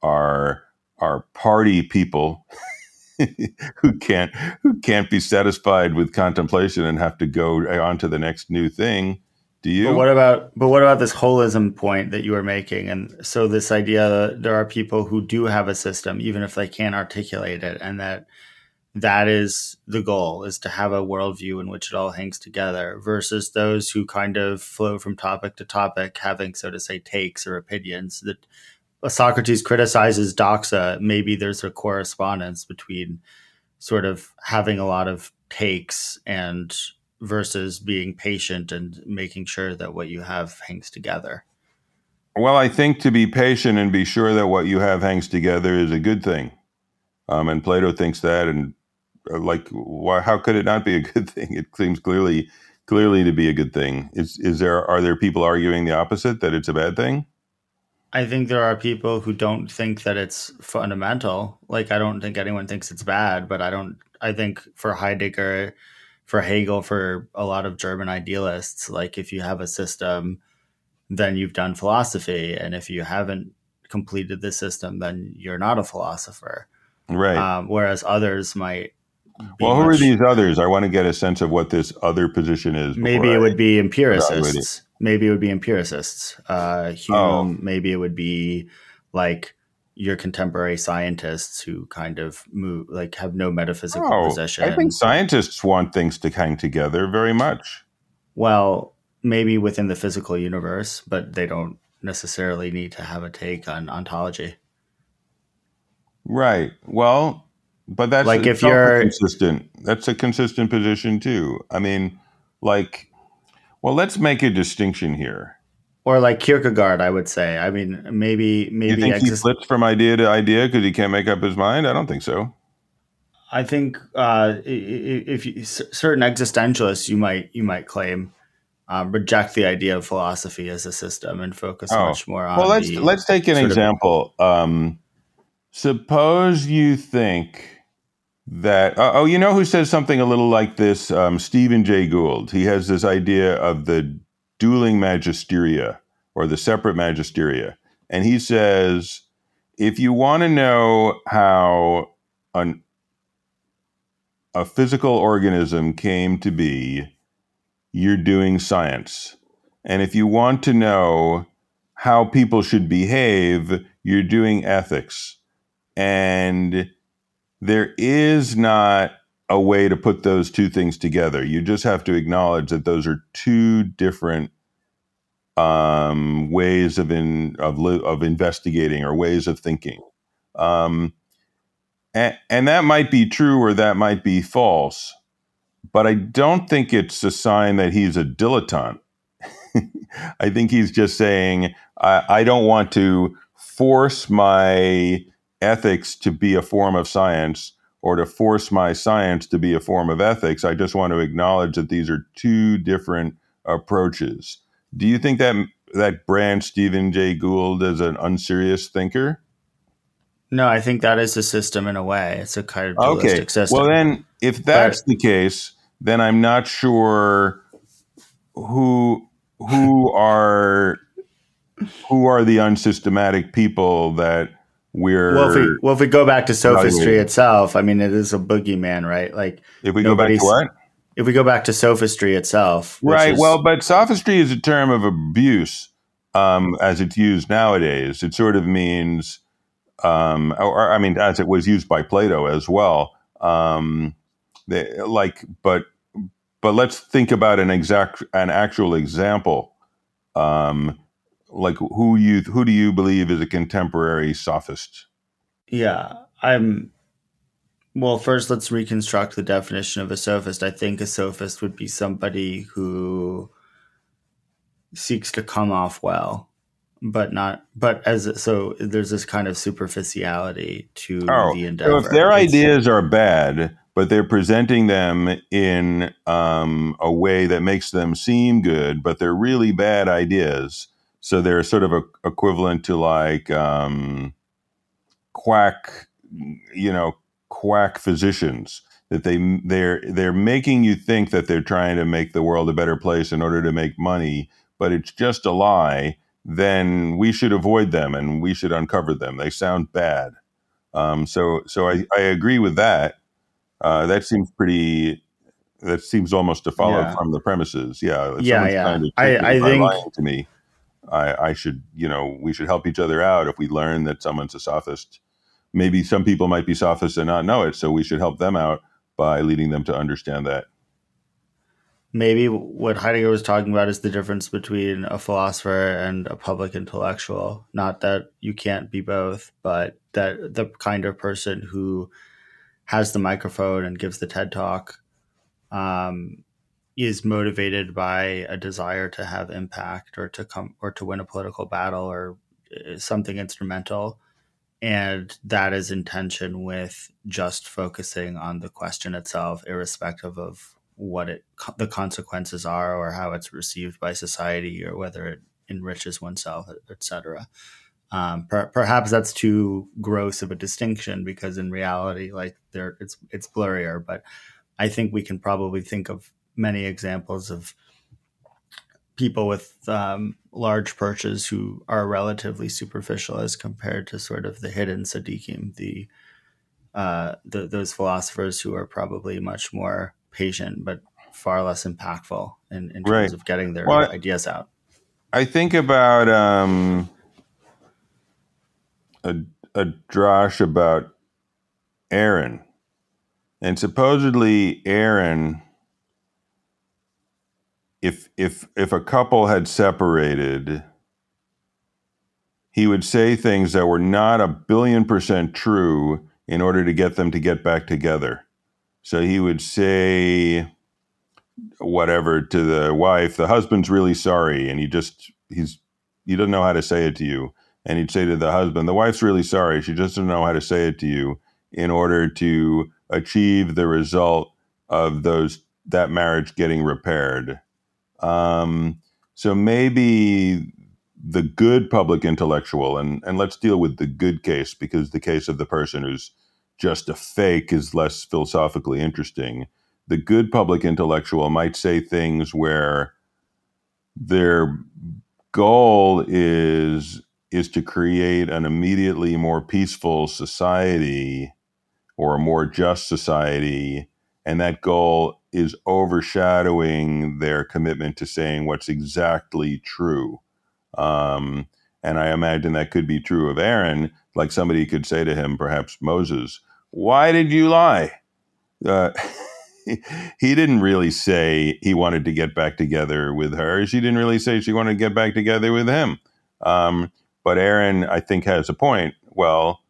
are are party people who can't who can't be satisfied with contemplation and have to go eh, on to the next new thing. Do you? But what about but what about this holism point that you were making? And so this idea that there are people who do have a system, even if they can't articulate it, and that that is the goal is to have a worldview in which it all hangs together versus those who kind of flow from topic to topic having so to say takes or opinions that Socrates criticizes doxa, maybe there's a correspondence between sort of having a lot of takes and versus being patient and making sure that what you have hangs together. Well, I think to be patient and be sure that what you have hangs together is a good thing. Um, and Plato thinks that, and uh, like, why, how could it not be a good thing? It seems clearly, clearly to be a good thing. Is is there are there people arguing the opposite that it's a bad thing? I think there are people who don't think that it's fundamental. Like I don't think anyone thinks it's bad, but I don't I think for Heidegger, for Hegel, for a lot of German idealists, like if you have a system, then you've done philosophy. And if you haven't completed the system, then you're not a philosopher. Right. Um, whereas others might well, who much, are these others? I want to get a sense of what this other position is. Maybe it I would be empiricists maybe it would be empiricists. Uh, Hume, oh. maybe it would be like your contemporary scientists who kind of move, like have no metaphysical oh, position. I think scientists want things to hang together very much. Well, maybe within the physical universe, but they don't necessarily need to have a take on ontology. Right. Well, but that's like if you're consistent. That's a consistent position too. I mean, like well, let's make a distinction here. Or like Kierkegaard, I would say. I mean, maybe maybe you think exist- he flips from idea to idea because he can't make up his mind. I don't think so. I think uh, if you, certain existentialists, you might you might claim um, reject the idea of philosophy as a system and focus oh. much more on. Well, let's let's take an example. Of- um, suppose you think that uh, oh you know who says something a little like this um, stephen jay gould he has this idea of the dueling magisteria or the separate magisteria and he says if you want to know how an, a physical organism came to be you're doing science. And if you want to know how people should behave, you're doing ethics. And there is not a way to put those two things together. You just have to acknowledge that those are two different um, ways of in of of investigating or ways of thinking. Um, and, and that might be true or that might be false, but I don't think it's a sign that he's a dilettante. I think he's just saying, I, I don't want to force my ethics to be a form of science or to force my science to be a form of ethics. I just want to acknowledge that these are two different approaches. Do you think that that brand Stephen Jay Gould as an unserious thinker? No, I think that is a system in a way. It's a kind of okay. system. Well, then, if that's but, the case, then I'm not sure who who are who are the unsystematic people that we're well if we, well if we go back to sophistry itself i mean it is a boogeyman right? Like if we go back to what? If we go back to sophistry itself right is, well but sophistry is a term of abuse um, as it's used nowadays. It sort of means um, or, i mean as it was used by plato as well um, they, like but but let's think about an exact an actual example. Um, like who you who do you believe is a contemporary sophist? Yeah, I'm. Well, first let's reconstruct the definition of a sophist. I think a sophist would be somebody who seeks to come off well, but not. But as so, there's this kind of superficiality to oh, the endeavor. So if their ideas are bad, but they're presenting them in um, a way that makes them seem good, but they're really bad ideas so they're sort of a, equivalent to like um, quack, you know, quack physicians that they they're they're making you think that they're trying to make the world a better place in order to make money, but it's just a lie. Then we should avoid them and we should uncover them. They sound bad. Um, so so I, I agree with that. Uh, that seems pretty. That seems almost to follow yeah. from the premises. Yeah. Yeah. Yeah. I, I think to me. I, I should, you know, we should help each other out if we learn that someone's a sophist. Maybe some people might be sophists and not know it, so we should help them out by leading them to understand that. Maybe what Heidegger was talking about is the difference between a philosopher and a public intellectual. Not that you can't be both, but that the kind of person who has the microphone and gives the TED talk um, is motivated by a desire to have impact or to come or to win a political battle or uh, something instrumental. And that is in tension with just focusing on the question itself irrespective of what it the consequences are or how it's received by society or whether it enriches oneself etc um, per, perhaps that's too gross of a distinction because in reality like there it's it's blurrier but i think we can probably think of many examples of people with um, large perches who are relatively superficial as compared to sort of the hidden tzaddikim, the, uh, the those philosophers who are probably much more patient but far less impactful in, in terms right. of getting their well, ideas out. I think about um, a, a drash about Aaron. And supposedly Aaron if if if a couple had separated he would say things that were not a billion percent true in order to get them to get back together. So he would say whatever to the wife the husband's really sorry and he just he's he doesn't know how to say it to you. And he'd say to the husband the wife's really sorry. She just doesn't know how to say it to you in order to achieve the result of those that marriage getting repaired um, so maybe the good public intellectual, and, and let's deal with the good case because the case of the person who's just a fake is less philosophically interesting. The good public intellectual might say things where their goal is is to create an immediately more peaceful society or a more just society and that goal is overshadowing their commitment to saying what's exactly true. Um, and I imagine that could be true of Aaron. Like somebody could say to him, perhaps Moses, Why did you lie? Uh, he didn't really say he wanted to get back together with her. She didn't really say she wanted to get back together with him. Um, but Aaron, I think, has a point. Well,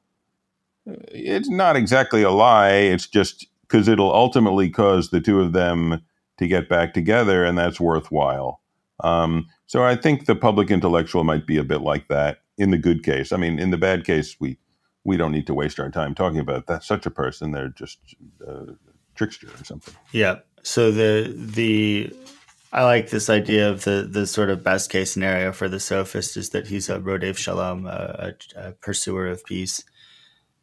it's not exactly a lie. It's just because it'll ultimately cause the two of them to get back together, and that's worthwhile. Um, so I think the public intellectual might be a bit like that in the good case. I mean, in the bad case, we we don't need to waste our time talking about that. Such a person, they're just uh, trickster or something. Yeah. So the the I like this idea of the the sort of best case scenario for the sophist is that he's a Rodef Shalom, a, a, pursuer of peace.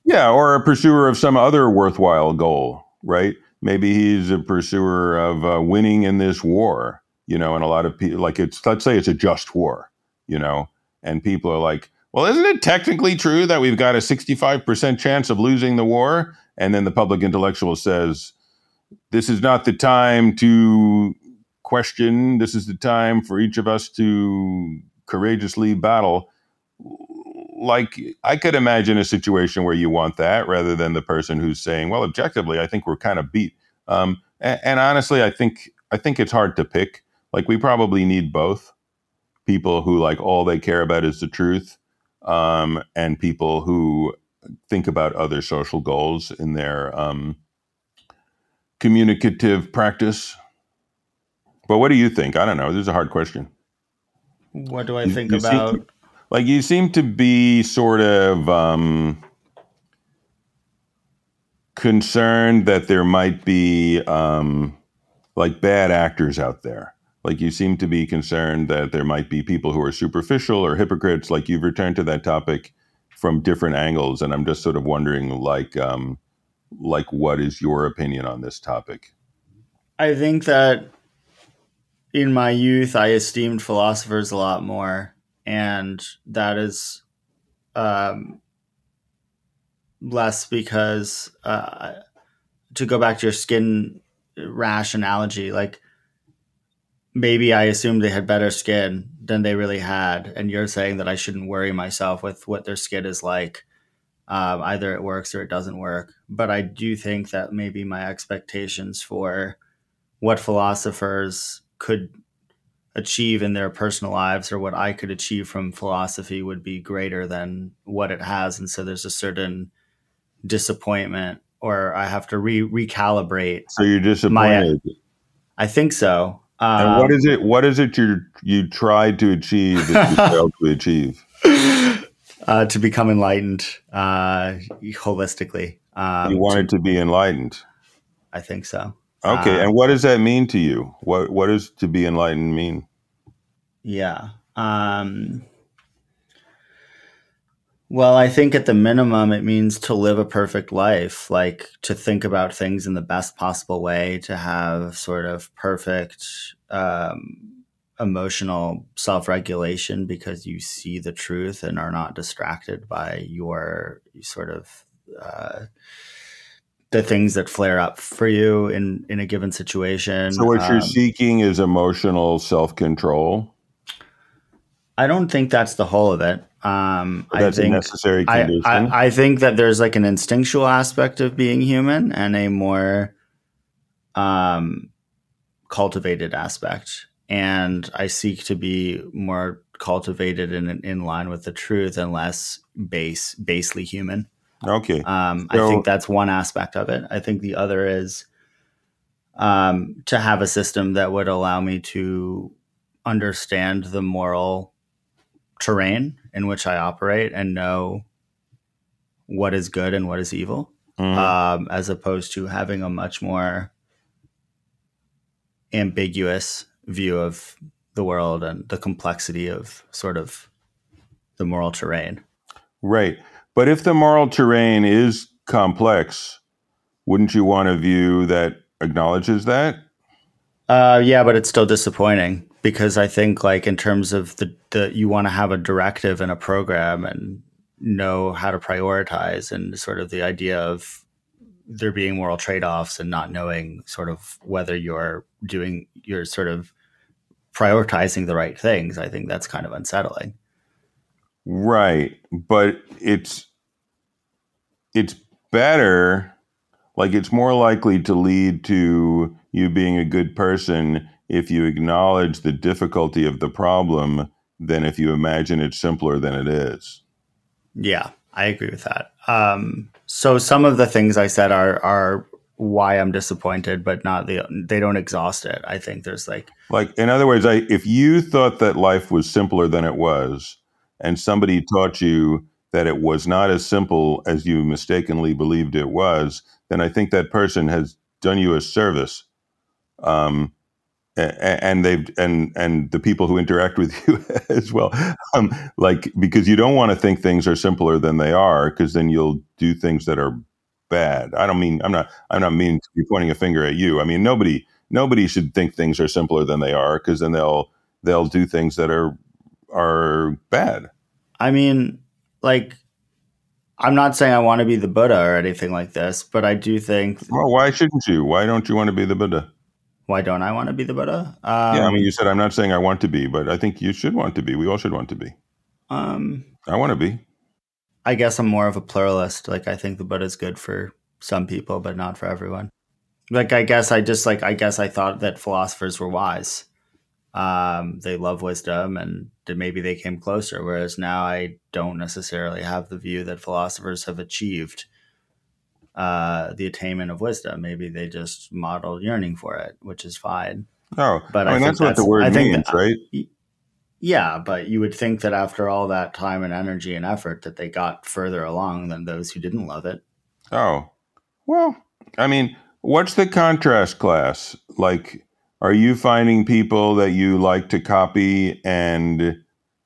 Yeah, or a pursuer of some other worthwhile goal, right? Maybe he's a pursuer of uh, winning in this war, you know. And a lot of people, like it's let's say it's a just war, you know, and people are like, well, isn't it technically true that we've got a sixty five percent chance of losing the war? And then the public intellectual says, this is not the time to question. This is the time for each of us to courageously battle. Like, I could imagine a situation where you want that rather than the person who's saying, well, objectively, I think we're kind of beat. Um, and, and honestly, I think I think it's hard to pick. Like, we probably need both people who like all they care about is the truth, um, and people who think about other social goals in their um, communicative practice. But what do you think? I don't know. This is a hard question. What do I think you, you about? To, like you seem to be sort of um, concerned that there might be um, like bad actors out there. Like you seem to be concerned that there might be people who are superficial or hypocrites. Like you've returned to that topic from different angles, and I'm just sort of wondering, like, um, like what is your opinion on this topic? I think that in my youth I esteemed philosophers a lot more, and that is um, less because uh, to go back to your skin rash analogy, like maybe I assumed they had better skin than they really had, and you're saying that I shouldn't worry myself with what their skin is like. Um, either it works or it doesn't work. But I do think that maybe my expectations for what philosophers could achieve in their personal lives or what I could achieve from philosophy would be greater than what it has. And so there's a certain disappointment or I have to re recalibrate. So you're disappointed. My, I think so. Um, and what is it? What is it you you tried to achieve that you failed to achieve? uh, to become enlightened uh, holistically. Um, you wanted to, to, be enlightened. I think so. Okay, uh, and what does that mean to you? What What does to be enlightened mean? Yeah. Um, well, I think at the minimum, it means to live a perfect life, like to think about things in the best possible way, to have sort of perfect um, emotional self-regulation because you see the truth and are not distracted by your sort of uh, the things that flare up for you in in a given situation. So what um, you're seeking is emotional self-control. I don't think that's the whole of it. Um, that's I think, a necessary condition. I, I, I think that there's like an instinctual aspect of being human and a more um, cultivated aspect and I seek to be more cultivated and in line with the truth and less base basely human. Okay. Um, so, I think that's one aspect of it. I think the other is um, to have a system that would allow me to understand the moral terrain in which I operate and know what is good and what is evil, mm-hmm. um, as opposed to having a much more ambiguous view of the world and the complexity of sort of the moral terrain. Right. But if the moral terrain is complex, wouldn't you want a view that acknowledges that? Uh, yeah, but it's still disappointing because I think, like, in terms of the, the you want to have a directive and a program and know how to prioritize and sort of the idea of there being moral trade-offs and not knowing sort of whether you're doing you're sort of prioritizing the right things i think that's kind of unsettling right but it's it's better like it's more likely to lead to you being a good person if you acknowledge the difficulty of the problem than if you imagine it simpler than it is yeah i agree with that um, so some of the things I said are are why I'm disappointed, but not the they don't exhaust it. I think there's like like in other words, I if you thought that life was simpler than it was, and somebody taught you that it was not as simple as you mistakenly believed it was, then I think that person has done you a service. Um, and they've and and the people who interact with you as well. Um, like because you don't want to think things are simpler than they are because then you'll do things that are bad. I don't mean i'm not i'm not meaning to be pointing a finger at you. I mean nobody nobody should think things are simpler than they are because then they'll they'll do things that are are bad i mean like i'm not saying i want to be the buddha or anything like this but i do think well why shouldn't you why don't you want to be the buddha why don't I want to be the Buddha? Um, yeah, I mean, you said I'm not saying I want to be, but I think you should want to be. We all should want to be. Um, I want to be. I guess I'm more of a pluralist. Like I think the Buddha is good for some people, but not for everyone. Like I guess I just like I guess I thought that philosophers were wise. Um, they love wisdom, and maybe they came closer. Whereas now I don't necessarily have the view that philosophers have achieved uh, the attainment of wisdom. Maybe they just model yearning for it, which is fine. Oh, but I, mean that's what that's, the word I means, that, right? Yeah, but you would think that after all that time and energy and effort, that they got further along than those who didn't love it. Oh, well, I mean, what's the contrast class like? Are you finding people that you like to copy and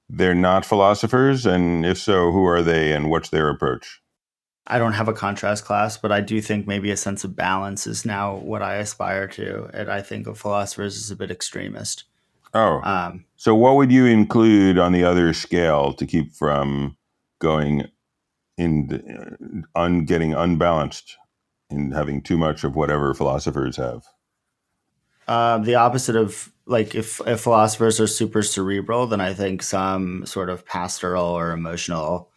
they're not philosophers? And if so, who are they and what's their approach? I don't have a contrast class, but I do think maybe a sense of balance is now what I aspire to. And I think of philosophers as a bit extremist. Oh. Um, so, what would you include on the other scale to keep from going in, the, un, getting unbalanced in having too much of whatever philosophers have? Uh, the opposite of like if, if philosophers are super cerebral, then I think some sort of pastoral or emotional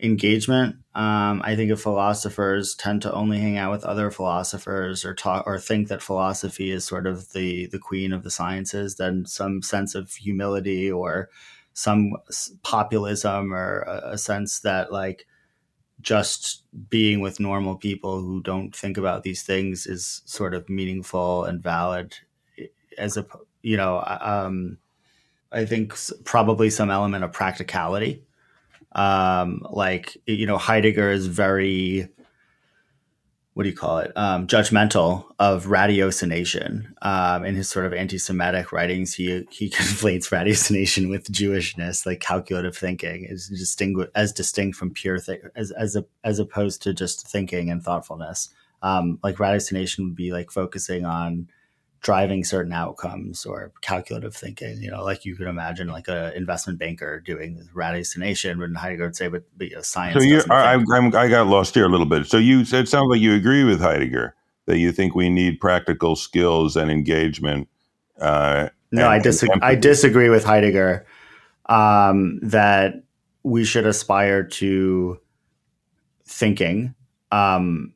engagement. Um, I think if philosophers tend to only hang out with other philosophers or talk or think that philosophy is sort of the the queen of the sciences, then some sense of humility or some populism or a, a sense that like just being with normal people who don't think about these things is sort of meaningful and valid as a you know um, i think probably some element of practicality. Um, like you know Heidegger is very what do you call it um, judgmental of ratiocination um, in his sort of anti-Semitic writings. He he conflates ratiocination with Jewishness, like calculative thinking, is distinguished as distinct from pure th- as as a, as opposed to just thinking and thoughtfulness. Um, like ratiocination would be like focusing on driving certain outcomes or calculative thinking. You know, like you could imagine like an investment banker doing ratiocination, but Heidegger would say, but, but you know, science. So you, I, I got lost here a little bit. So you, it sounds like you agree with Heidegger that you think we need practical skills and engagement. Uh, no, and, I disagree. I disagree with Heidegger um, that we should aspire to thinking. Um,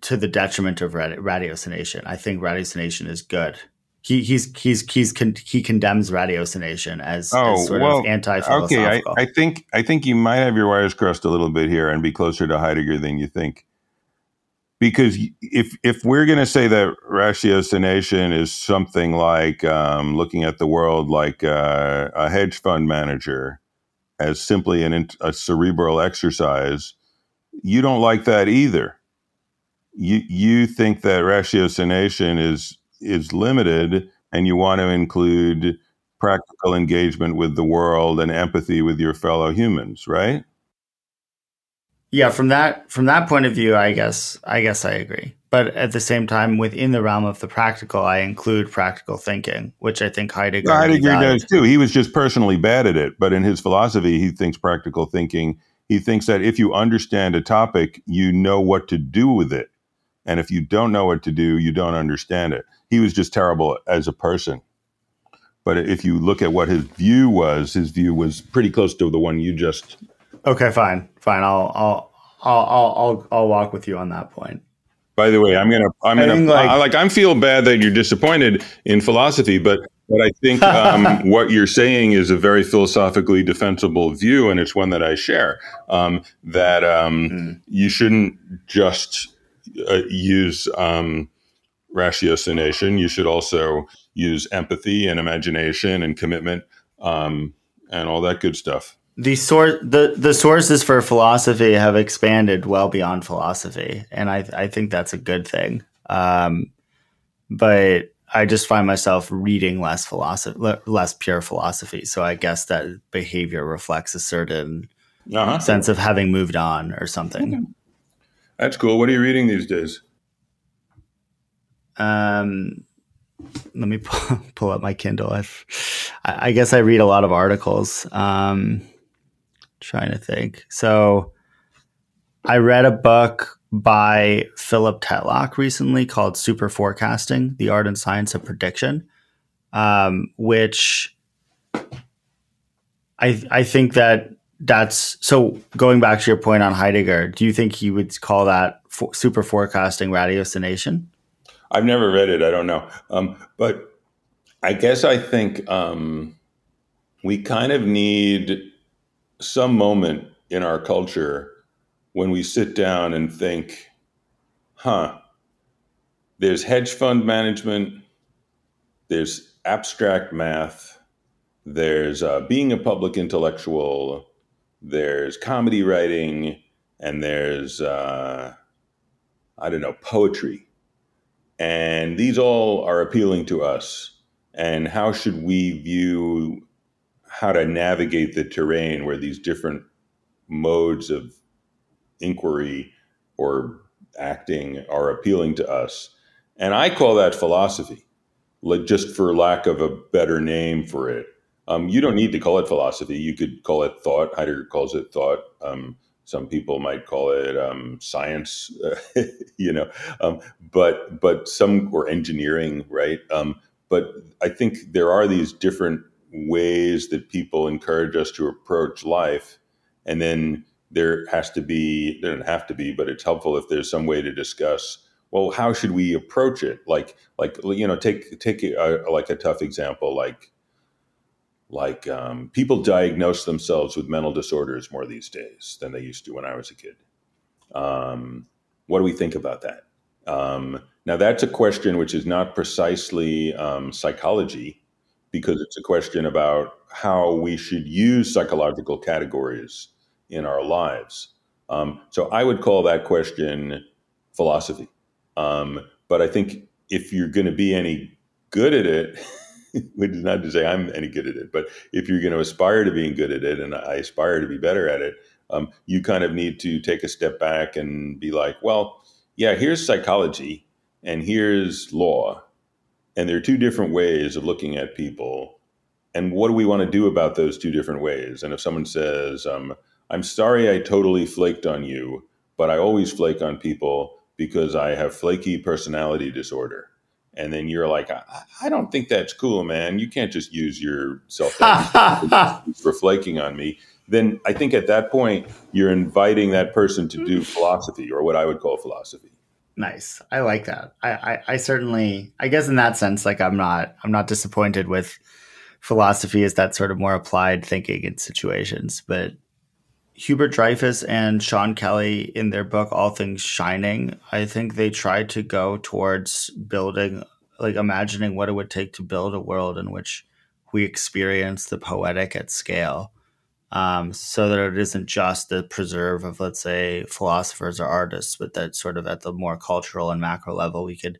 to the detriment of ratiocination. I think ratiocination is good. He he's he's he's con- he condemns ratiocination as, oh, as sort well, of anti-philosophical. Okay, I, I, think I think you might have your wires crossed a little bit here and be closer to Heidegger than you think. Because if if we're going to say that ratiocination is something like um, looking at the world like uh, a hedge fund manager as simply an, a cerebral exercise, you don't like that either you you think that ratiocination is is limited and you want to include practical engagement with the world and empathy with your fellow humans right? Yeah from that from that point of view i guess i guess i agree. But at the same time within the realm of the practical i include practical thinking which i think heidegger heidegger does too. He was just personally bad at it but in his philosophy he thinks practical thinking he thinks that if you understand a topic you know what to do with it And if you don't know what to do, you don't understand it. He was just terrible as a person. But if you look at what his view was, his view was pretty close to the one you just. Okay, fine, fine. I'll I'll I'll I'll I'll, walk with you on that point. By the way, I'm gonna I'm gonna like, I, like I'm feel bad that you're disappointed in philosophy, but but I think um, what you're saying is a very philosophically defensible view, and it's one that I share. Um, that um, mm. you shouldn't just uh, use um, ratiocination. You should also use empathy and imagination and commitment um, and all that good stuff. The source, the the sources for philosophy have expanded well beyond philosophy, and I I think that's a good thing. Um, but I just find myself reading less philosophy, less pure philosophy. So I guess that behavior reflects a certain uh-huh. sense of having moved on or something. That's cool. What are you reading these days? Um, let me pull, pull up my Kindle. I've, I guess I read a lot of articles. Um, trying to think. So I read a book by Philip Tetlock recently called Superforecasting: The Art and Science of Prediction, um, which I I think that that's so. Going back to your point on Heidegger, do you think he would call that for, super forecasting ratiocination? I've never read it. I don't know. Um, but I guess I think um, we kind of need some moment in our culture when we sit down and think, huh, there's hedge fund management, there's abstract math, there's uh, being a public intellectual, there's comedy writing, and there's, uh, I don't know, poetry. And these all are appealing to us. And how should we view how to navigate the terrain where these different modes of inquiry or acting are appealing to us? And I call that philosophy, like just for lack of a better name for it. Um, you don't need to call it philosophy. You could call it thought. Heidegger calls it thought. Um, some people might call it um, science, you know, um, but but some or engineering, right? Um, but I think there are these different ways that people encourage us to approach life, and then there has to be there doesn't have to be, but it's helpful if there's some way to discuss. Well, how should we approach it? Like like you know, take take a, like a tough example, like like um, people diagnose themselves with mental disorders more these days than they used to when I was a kid. Um, what do we think about that? Um, now, that's a question which is not precisely um, psychology, because it's a question about how we should use psychological categories in our lives. Um, so I would call that question philosophy. Um, but I think if you're going to be any good at it, which is not to say I'm any good at it, but if you're going to aspire to being good at it, and I aspire to be better at it, um, you kind of need to take a step back and be like, well, yeah, here's psychology and here's law. And there are two different ways of looking at people. And what do we want to do about those two different ways? And if someone says, um, I'm sorry I totally flaked on you, but I always flake on people because I have flaky personality disorder and then you're like, I, I, don't think that's cool, man. You can't just use your self for flaking on me. Then I think at that point you're inviting that person to do mm. philosophy or what I would call philosophy. Nice. I like that. I, I, I certainly, I guess in that sense, like I'm not, I'm not disappointed with philosophy as that sort of more applied thinking in situations, but Hubert Dreyfus and Sean Kelly in their book All Things Shining, I think they tried to go towards building like imagining what it would take to build a world in which we experience the poetic at scale. Um, so that it isn't just the preserve of, let's say, philosophers or artists, but that sort of at the more cultural and macro level, we could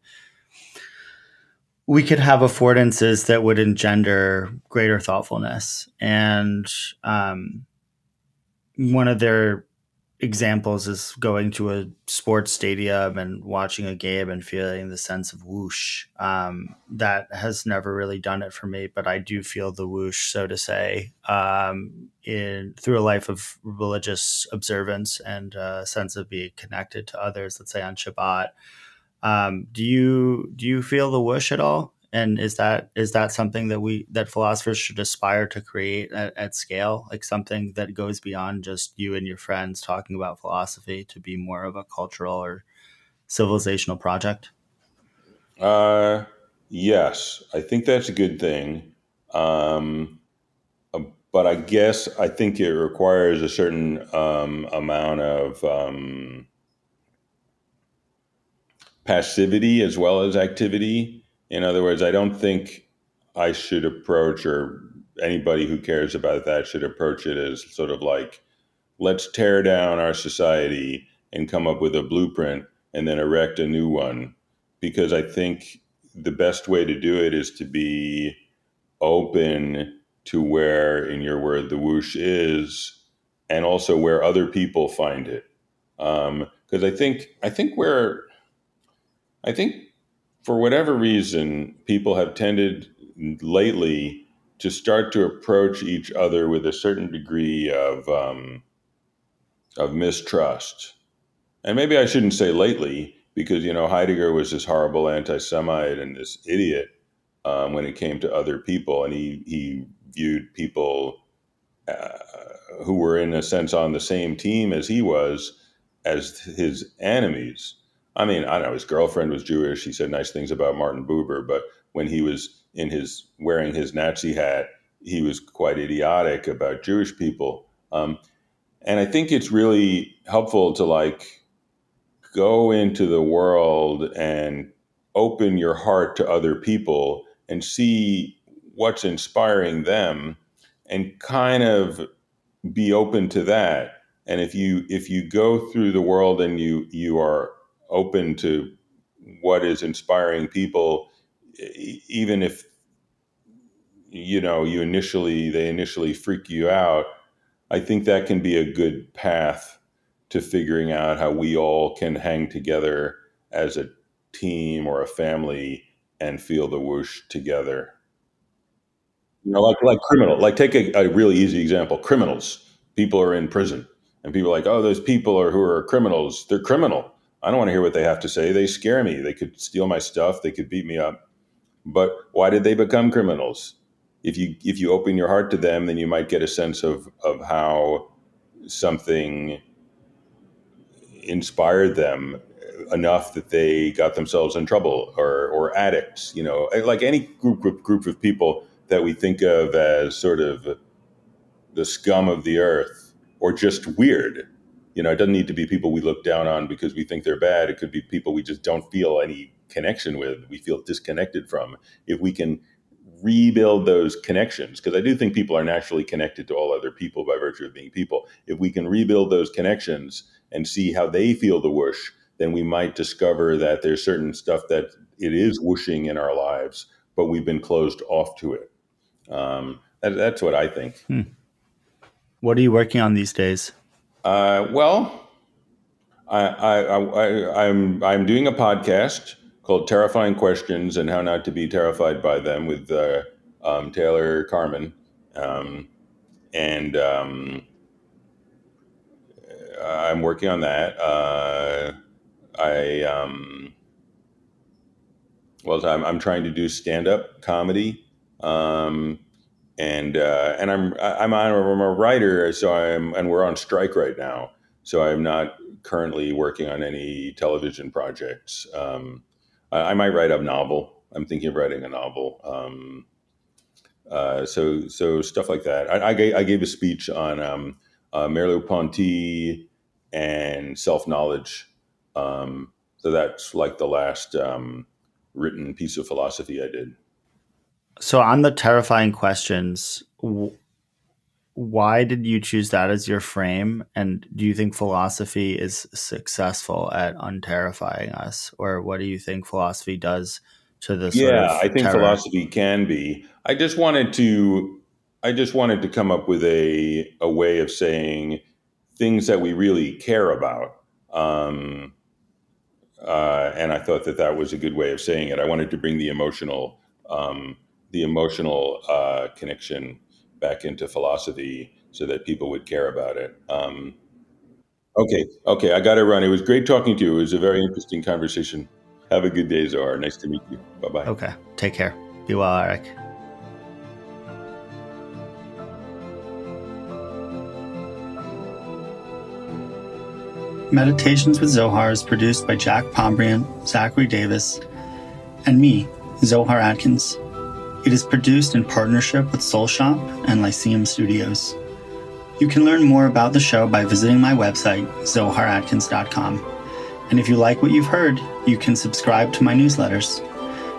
we could have affordances that would engender greater thoughtfulness. And um, one of their examples is going to a sports stadium and watching a game and feeling the sense of whoosh. Um, that has never really done it for me, but I do feel the whoosh, so to say, um, in through a life of religious observance and a sense of being connected to others. Let's say on Shabbat. Um, do you do you feel the whoosh at all? And is that is that something that we that philosophers should aspire to create at, at scale, like something that goes beyond just you and your friends talking about philosophy to be more of a cultural or civilizational project? Uh, yes, I think that's a good thing. Um, uh, but I guess I think it requires a certain um, amount of um, passivity as well as activity. In other words, I don't think I should approach, or anybody who cares about that should approach it as sort of like, let's tear down our society and come up with a blueprint and then erect a new one. Because I think the best way to do it is to be open to where, in your word, the whoosh is, and also where other people find it. Because um, I think I think where I think for whatever reason, people have tended lately to start to approach each other with a certain degree of um, of mistrust. And maybe I shouldn't say lately, because you know Heidegger was this horrible anti-Semite and this idiot um, when it came to other people, and he he viewed people uh, who were in a sense on the same team as he was as his enemies. I mean, I know. His girlfriend was Jewish. He said nice things about Martin Buber, but when he was in his wearing his Nazi hat, he was quite idiotic about Jewish people. Um, and I think it's really helpful to like go into the world and open your heart to other people and see what's inspiring them and kind of be open to that and if you if you go through the world and you you are open to what is inspiring people even if you know you initially they initially freak you out i think that can be a good path to figuring out how we all can hang together as a team or a family and feel the whoosh together. You know, like like criminal, like take a, a really easy example. Criminals. People are in prison and people are like, oh, those people are who are criminals, they're criminal. I don't want to hear what they have to say. They scare me. They could steal my stuff, they could beat me up. But why did they become criminals? If you if you open your heart to them, then you might get a sense of of how something inspired them enough that they got themselves in trouble or, or addicts, you know, like any group, group, group of people that we think of as sort of the scum of the earth or just weird. You know, it doesn't need to be people we look down on because we think they're bad. It could be people we just don't feel any connection with, we feel disconnected from. If we can rebuild those connections because I do think people are naturally connected to all other people by virtue of being people. If we can rebuild those connections and see how they feel the whoosh, then we might discover that there's certain stuff that it is whooshing in our lives, but we've been closed off to it. Um, that, that's what I think. Hmm. What are you working on these days? Uh, well, I, I, I, I'm I'm doing a podcast called Terrifying Questions and How Not to Be Terrified by Them with uh, um, Taylor Carman. Um, and um, I'm working on that. Uh, I, um, well, I'm, I'm trying to do stand up comedy. Um, and uh, and I'm I'm I'm a writer, so I'm and we're on strike right now, so I'm not currently working on any television projects. Um, I, might write a novel. I'm thinking of writing a novel. Um, uh, so so stuff like that. I, I, gave, I gave a speech on um, uh, Merleau-Ponty and self knowledge. Um, so that's like the last um, written piece of philosophy I did. So on the terrifying questions, why did you choose that as your frame? And do you think philosophy is successful at unterrifying us? Or what do you think philosophy does to this yeah i think terror? philosophy can be. I just wanted to i just wanted to come up with a a way of saying things that we really care about. Um, uh, and i thought that that was a good way of saying it. I wanted to bring the emotional um, the emotional uh, connection back into philosophy so that people would care about it. Um, okay, okay, I got to run. It was great talking to you. It was a very interesting conversation. Have a good day, Zohar. Nice to meet you. Bye bye. Okay. Take care. Be well, Eric. Meditations with Zohar is produced by Jack Pombriant, Zachary Davis, and me, Zohar Atkins. It is produced in partnership with Soul Shop and Lyceum Studios. You can learn more about the show by visiting my website, zoharatkins.com. And if you like what you've heard, you can subscribe to my newsletters.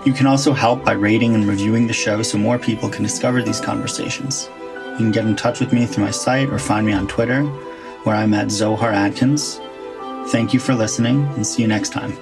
You can also help by rating and reviewing the show so more people can discover these conversations. You can get in touch with me through my site or find me on Twitter, where I'm at Zohar Atkins. Thank you for listening and see you next time.